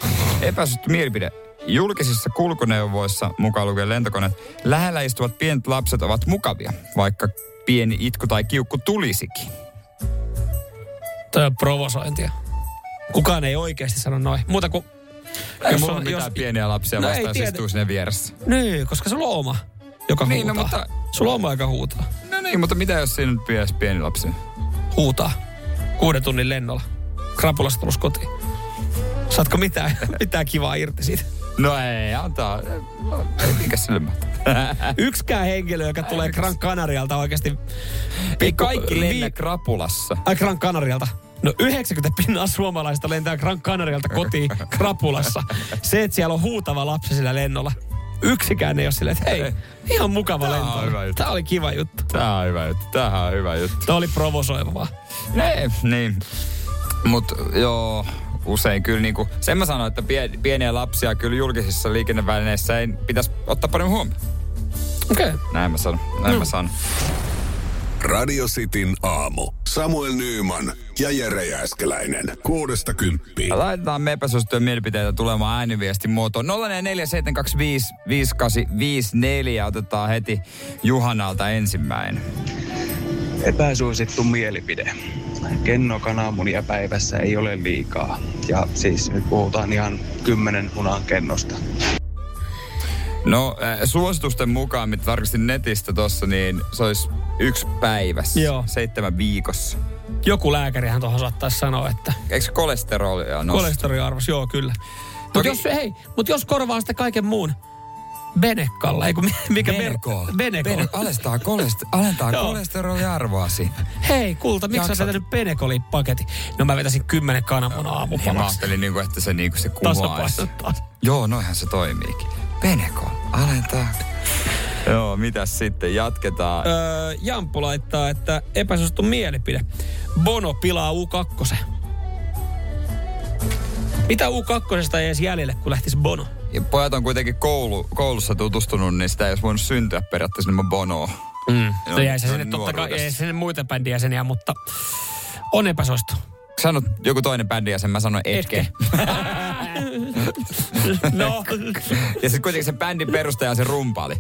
Epäsuosittu mielipide. Julkisissa kulkuneuvoissa, mukaan lukien lentokoneet, lähellä istuvat pienet lapset ovat mukavia, vaikka pieni itku tai kiukku tulisikin. Toi on provosointia. Kukaan ei oikeasti sano noin. Muuta kuin... Ei mulla on mitään pieniä lapsia No vastaan, jos tiedä. istuu sinne vieressä. Niin, koska sulla on oma, joka Niin, no, huutaa. mutta- Sulla on oma, joka huutaa. No niin, mutta mitä jos siinä nyt pieni, pieni lapsi? Huutaa. Kuuden tunnin lennolla. Krapulasta tullut kotiin. Saatko mitään, mitään kivaa irti siitä? No ei, antaa. Ei mikä sille. Yksikään henkilö, joka tulee Gran Canarialta oikeasti... Ei kaikki lennä krapulassa. Ai Gran Canarialta. No 90 pinnaa suomalaista lentää Gran Canarialta kotiin krapulassa. Se, että siellä on huutava lapsi sillä lennolla. Yksikään ei ole silleen, että hei, ihan mukava Tää on lento. hyvä juttu. Tämä oli kiva juttu. Tää on hyvä juttu, tää on hyvä juttu. Tämä oli provosoivaa. Nee, niin. Mut joo, usein kyllä niinku, sen mä sanon, että pie, pieniä lapsia kyllä julkisissa liikennevälineissä ei pitäisi ottaa paremmin huomioon. Okei. Okay. Näin mä sanon, näin mä sanon. Radio Cityn aamu. Samuel Nyyman ja Jere Jääskeläinen. Kuudesta kymppiin. Laitetaan me epäsuosittuja mielipiteitä tulemaan ääniviestin muotoon. 0447255854 otetaan heti Juhanalta ensimmäinen. Epäsuosittu mielipide. Kenno kananmunia päivässä ei ole liikaa. Ja siis nyt puhutaan ihan kymmenen munan kennosta. No äh, suositusten mukaan, mitä tarkistin netistä tossa, niin se olisi yksi päivässä. Joo. Seitsemän viikossa. Joku lääkärihän tuohon saattaisi sanoa, että Eikö kolesterolia nosta? kolesteroliarvos, joo kyllä. Mutta Toki- jos, hei, mut jos korvaa sitä kaiken muun Benekalla, ei kun mi- mikä Benekol. Benekol. Bene- alentaa, kolesteroliarvoasi. Hei, kulta, miksi sä Jaksat. vetänyt Benekoli-paketin? No mä vetäisin kymmenen kananmunaa Ja mä aamupalaksi. ajattelin, niinku, että se, niinku, se kuvaisi. Joo, noihän se toimiikin. Benekol, alentaa. Joo, mitäs sitten? Jatketaan. Öö, Jamppu laittaa, että epäsuosittu mielipide. Bono pilaa U2. Mitä U2 ei edes jäljelle, kun lähtisi Bono? Ja pojat on kuitenkin koulu, koulussa tutustunut, niin sitä ei olisi voinut syntyä periaatteessa ilman Bonoa. Mm. No jäi se sinne totta kai, ei sinne muita bändijäseniä, mutta on epäsuosittu. Sanot joku toinen bändi ja sen mä sanon etke. Etke. no, Ja sitten kuitenkin se bändin perustaja on se rumpali.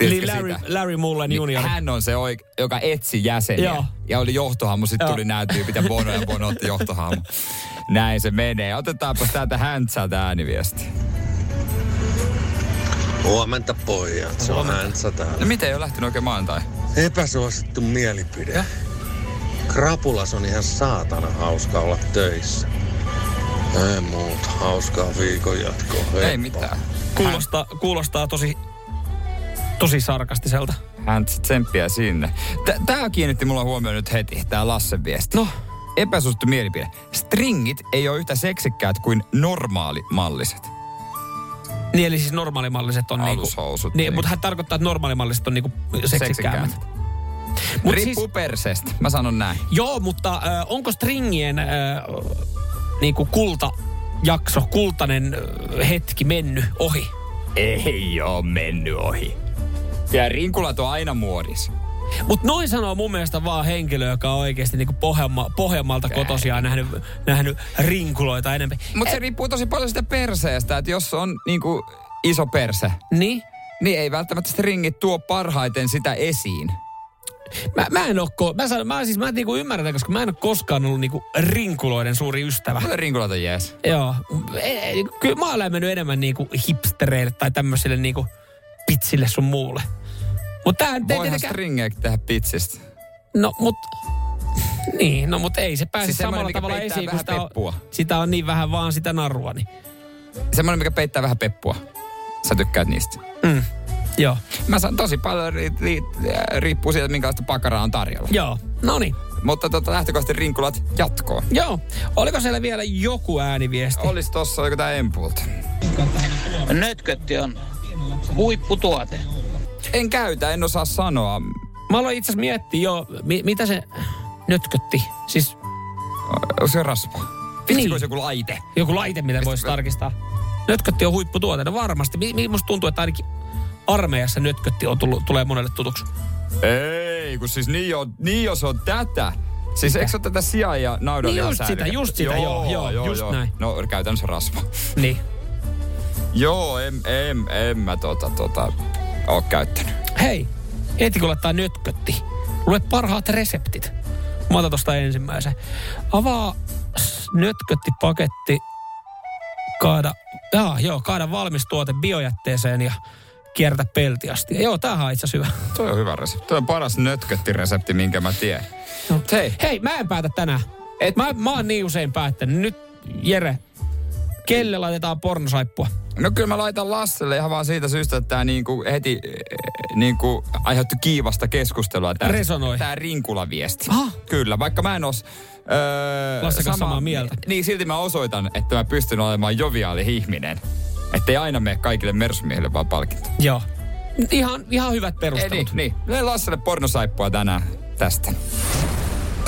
eli Tiedätkö Larry, sitä? Larry Mullen Niin junior. Hän on se, oik- joka etsi jäseniä. Joo. Ja oli johtohahmo, sitten tuli nämä tyypit ja Bono ja Bono otti johtohahmo. Näin se menee. Otetaanpa täältä Häntsältä ääniviesti. Huomenta pojat, se on Häntsä täällä. No miten ei ole lähtenyt oikein maanantai? Epäsuosittu mielipide. Krapulas on ihan saatana hauska olla töissä. Ei muuta, hauskaa viikon jatkoa. Ei mitään. Kuulostaa, kuulostaa tosi, tosi sarkastiselta. Häntsä tsemppiä sinne. T- Tää kiinnitti mulla huomioon nyt heti, tää Lassen viesti. No, Epäsuosittu mielipide. Stringit ei ole yhtä seksikkäät kuin normaalimalliset. niin eli siis normaalimalliset on niinku... Alushousut, Niin, niin. mutta hän tarkoittaa, että normaalimalliset on niinku seksikkäämmät. Mut Riippuu siis, perseestä, mä sanon näin. joo, mutta äh, onko stringien äh, niinku kultajakso, kultainen hetki mennyt ohi? Ei oo mennyt ohi. Ja rinkulat on aina muodissa. Mutta noin sanoo mun mielestä vaan henkilö, joka on oikeasti niinku Pohjanma, Pohjanmaalta kotosia ja nähnyt, nähnyt rinkuloita enemmän. Mutta se riippuu tosi paljon sitä perseestä, että jos on niinku iso perse, Niin? niin ei välttämättä stringit tuo parhaiten sitä esiin. Mä, mä en oo, mä, sanon, mä siis mä en niinku ymmärrä, koska mä en ole koskaan ollut niinku rinkuloiden suuri ystävä. Mutta rinkulat on jees. Joo. E, e, kyllä mä olen mennyt enemmän niinku hipstereille tai tämmöisille niinku pitsille sun muulle. Mutta tää ei tietenkään... stringeekin tehdä pitsistä. No, mut... Niin, no mut ei se pääse Siis samalla tavalla esiin, kun sitä on, peppua. sitä on niin vähän vaan sitä narua. Niin. Semmoinen, mikä peittää vähän peppua. Sä tykkäät niistä. Mm. Joo. Mä sanon tosi paljon ri, ri, riippuu siitä, minkälaista pakaraa on tarjolla. Joo. No niin. Mutta tota, lähtökohtaisesti rinkulat jatkoon. Joo. Oliko siellä vielä joku ääniviesti? Olis tossa, oliko tää Empulta? Nötkötti on huipputuote. En käytä, en osaa sanoa. Mä aloin itse asiassa miettiä jo, mi- mitä se nötkötti. Siis se rasva. Vitsi, Niin. niin. olisi joku laite. joku laite, mitä voisi tarkistaa. Nötkötti on huipputuote, no varmasti. Mi- mi- musta tuntuu, että ainakin armeijassa nötkötti on tullut, tulee monelle tutuksi. Ei, kun siis niin, on, niin jos on tätä. Siis eikö ole tätä sijaa ja naudanlihan Niin just sitä, just sitä, joo, joo, just näin. No käytännössä rasva. Niin. joo, en, en, en mä tota, tota, oo käyttänyt. Hei, heti kun laittaa nötkötti, lue parhaat reseptit. Mä otan tosta ensimmäisen. Avaa nötköttipaketti, kaada, jaa, joo, kaada valmis tuote biojätteeseen ja kiertä peltiasti. Joo, tämähän on itse asiassa hyvä. Toi on hyvä resepti. Toi on paras nötköttiresepti, minkä mä tiedän. Mut hei, Hei, mä en päätä tänään. Et mä, mä oon niin usein päättänyt. Nyt, Jere, kelle laitetaan pornosaippua? No kyllä mä laitan Lasselle ihan vaan siitä syystä, että tämä niinku heti eh, niinku aiheutti kiivasta keskustelua. Tää, Resonoi. Tää rinkulaviesti. Ah. Kyllä, vaikka mä en os... Öö, kanssa samaa mieltä. Niin, silti mä osoitan, että mä pystyn olemaan joviaali ihminen. Että ei aina mene kaikille mersumiehille vaan palkinto. Joo. Ihan, ihan hyvät Ei, perustelut. niin, niin. Löin Lasselle pornosaippua tänään tästä.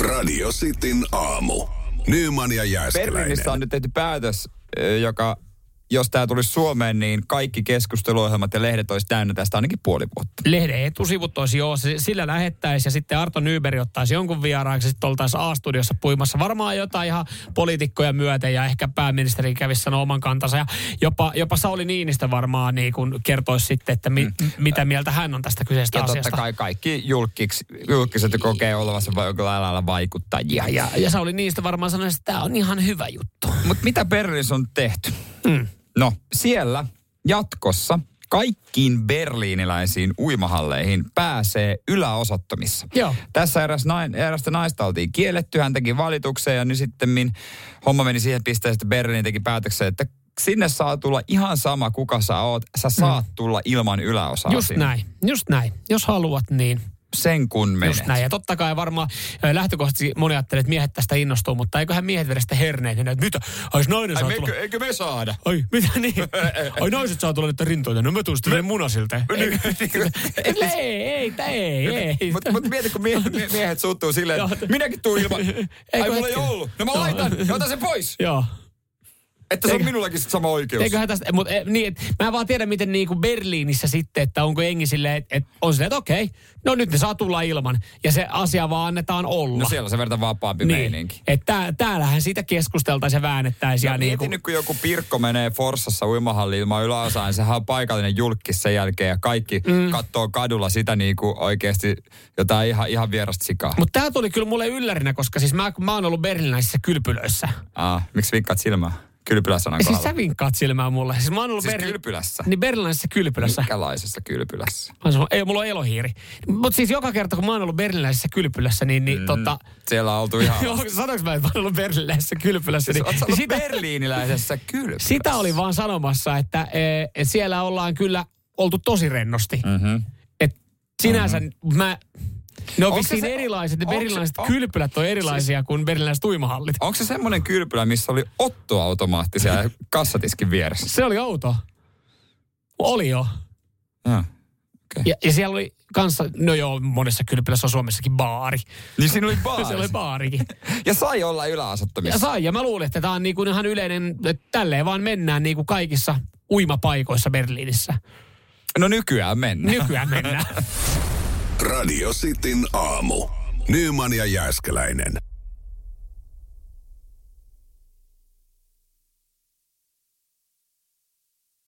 Radio Cityn aamu. Nyman ja Jääskeläinen. Berliinissä on nyt tehty päätös, joka, jos tämä tulisi Suomeen, niin kaikki keskusteluohjelmat ja lehdet olisi täynnä tästä ainakin puoli vuotta. Lehden etusivut olisi joo, se, sillä lähettäisiin ja sitten Arto Nyberg ottaisi jonkun vieraaksi, sitten oltaisiin A-studiossa puimassa varmaan jotain ihan poliitikkoja myöten ja ehkä pääministeri kävisi sanoa oman kantansa ja jopa, jopa Sauli Niinistö varmaan niin kun kertoisi sitten, että mi, mm. mitä mieltä hän on tästä kyseisestä Ja asiasta. totta kai kaikki julkiksi, julkiset kokee olevansa jollain lailla vaikuttajia. Ja, ja, ja Sauli Niinistö varmaan sanoi, että tämä on ihan hyvä juttu. Mutta mitä Berliinissä on tehty? Mm. No, siellä jatkossa kaikkiin berliiniläisiin uimahalleihin pääsee yläosattomissa. Joo. Tässä eräs nain, erästä naista oltiin kielletty, hän teki valituksen ja niin sitten homma meni siihen pisteeseen, että Berliini teki päätöksen, että sinne saa tulla ihan sama kuka sä oot, sä saat tulla ilman yläosaa Mm. Just sinne. näin, just näin. Jos haluat, niin Sen kun menet. Just näin. Ja totta kai varmaan lähtökohtaisesti moni ajattelee, että miehet tästä innostuu, mutta eiköhän miehet vedä sitä herneet. Niin, että mitä? Ai nainen Ai, saa meikö, tulla. eikö me saada? Ai, mitä niin? Ai naiset saa tulla nyt rintoita. No mä tuun sitten munasilta. ei, ei, ei, ei, ei. Mutta mut mieti, kun mie, mie, miehet suuttuu silleen, minäkin tuun ilman. Ai Eikö mulla ei ollut. No mä laitan, ja otan sen pois. Joo. Että se on minullakin sit sama oikeus. Eiköhän tästä, mutta niin, et, mä en vaan tiedä, miten niin kuin Berliinissä sitten, että onko jengi silleen, että et on silleen, että okei, no nyt ne saa tulla ilman. Ja se asia vaan annetaan olla. No siellä on sen verran vapaampi niin. meininki. Että täällähän siitä keskusteltaisiin ja väännettäisiin. Ja ja kuin, nyt, kun joku Pirkko menee Forssassa uimahalliin ilman yläosaan, niin sehän on paikallinen julkis sen jälkeen ja kaikki mm. katsoo kadulla sitä niin kuin oikeasti jotain ihan, ihan vierasta sikaa. mutta tämä tuli kyllä mulle yllärinä, koska siis mä, mä oon ollut berliinäisissä kylpylöissä. Ah, miksi vinkkaat silmää? Kylpyläsanan Ja siis kohdalla. sä vinkkaat silmää mulle. Siis mä oon ollut Siis Berli- kylpylässä? Niin berliinäisissä kylpylässä. Minkälaisessa kylpylässä? Mä sanon, Ei, mulla on elohiiri. Mutta siis joka kerta, kun mä oon ollut berliinäisissä kylpylässä, niin, niin mm. tota... Siellä on oltu ihan... Joo, sanoinko mä, että mä oon ollut berliinäisissä kylpylässä? Siis Niin, niin sitä, berliiniläisessä kylpylässä? sitä oli vaan sanomassa, että e, et siellä ollaan kyllä oltu tosi rennosti. Mm-hmm. Et sinänsä mm-hmm. mä... Ne on vissiin se- erilaiset, ne se- berliinalaiset on- kylpylät on erilaisia siis, kuin berliinalaiset uimahallit. Onko se semmoinen kylpylä, missä oli ottoautomaatti siellä kassatiskin vieressä? Se oli outo. Oli jo. Ja. Ja, ja siellä oli kanssa, no joo, monessa kylpylässä on Suomessakin baari. Niin siinä oli baari. Se oli baarikin. Ja sai olla yläasettomissa. Ja sai, ja mä luulen, että tämä on niin kuin ihan yleinen, että tälleen vaan mennään niin kuin kaikissa uimapaikoissa Berliinissä. No nykyään mennään. Nykyään mennään. Radio Cityn aamu. Nyman ja Jääskeläinen.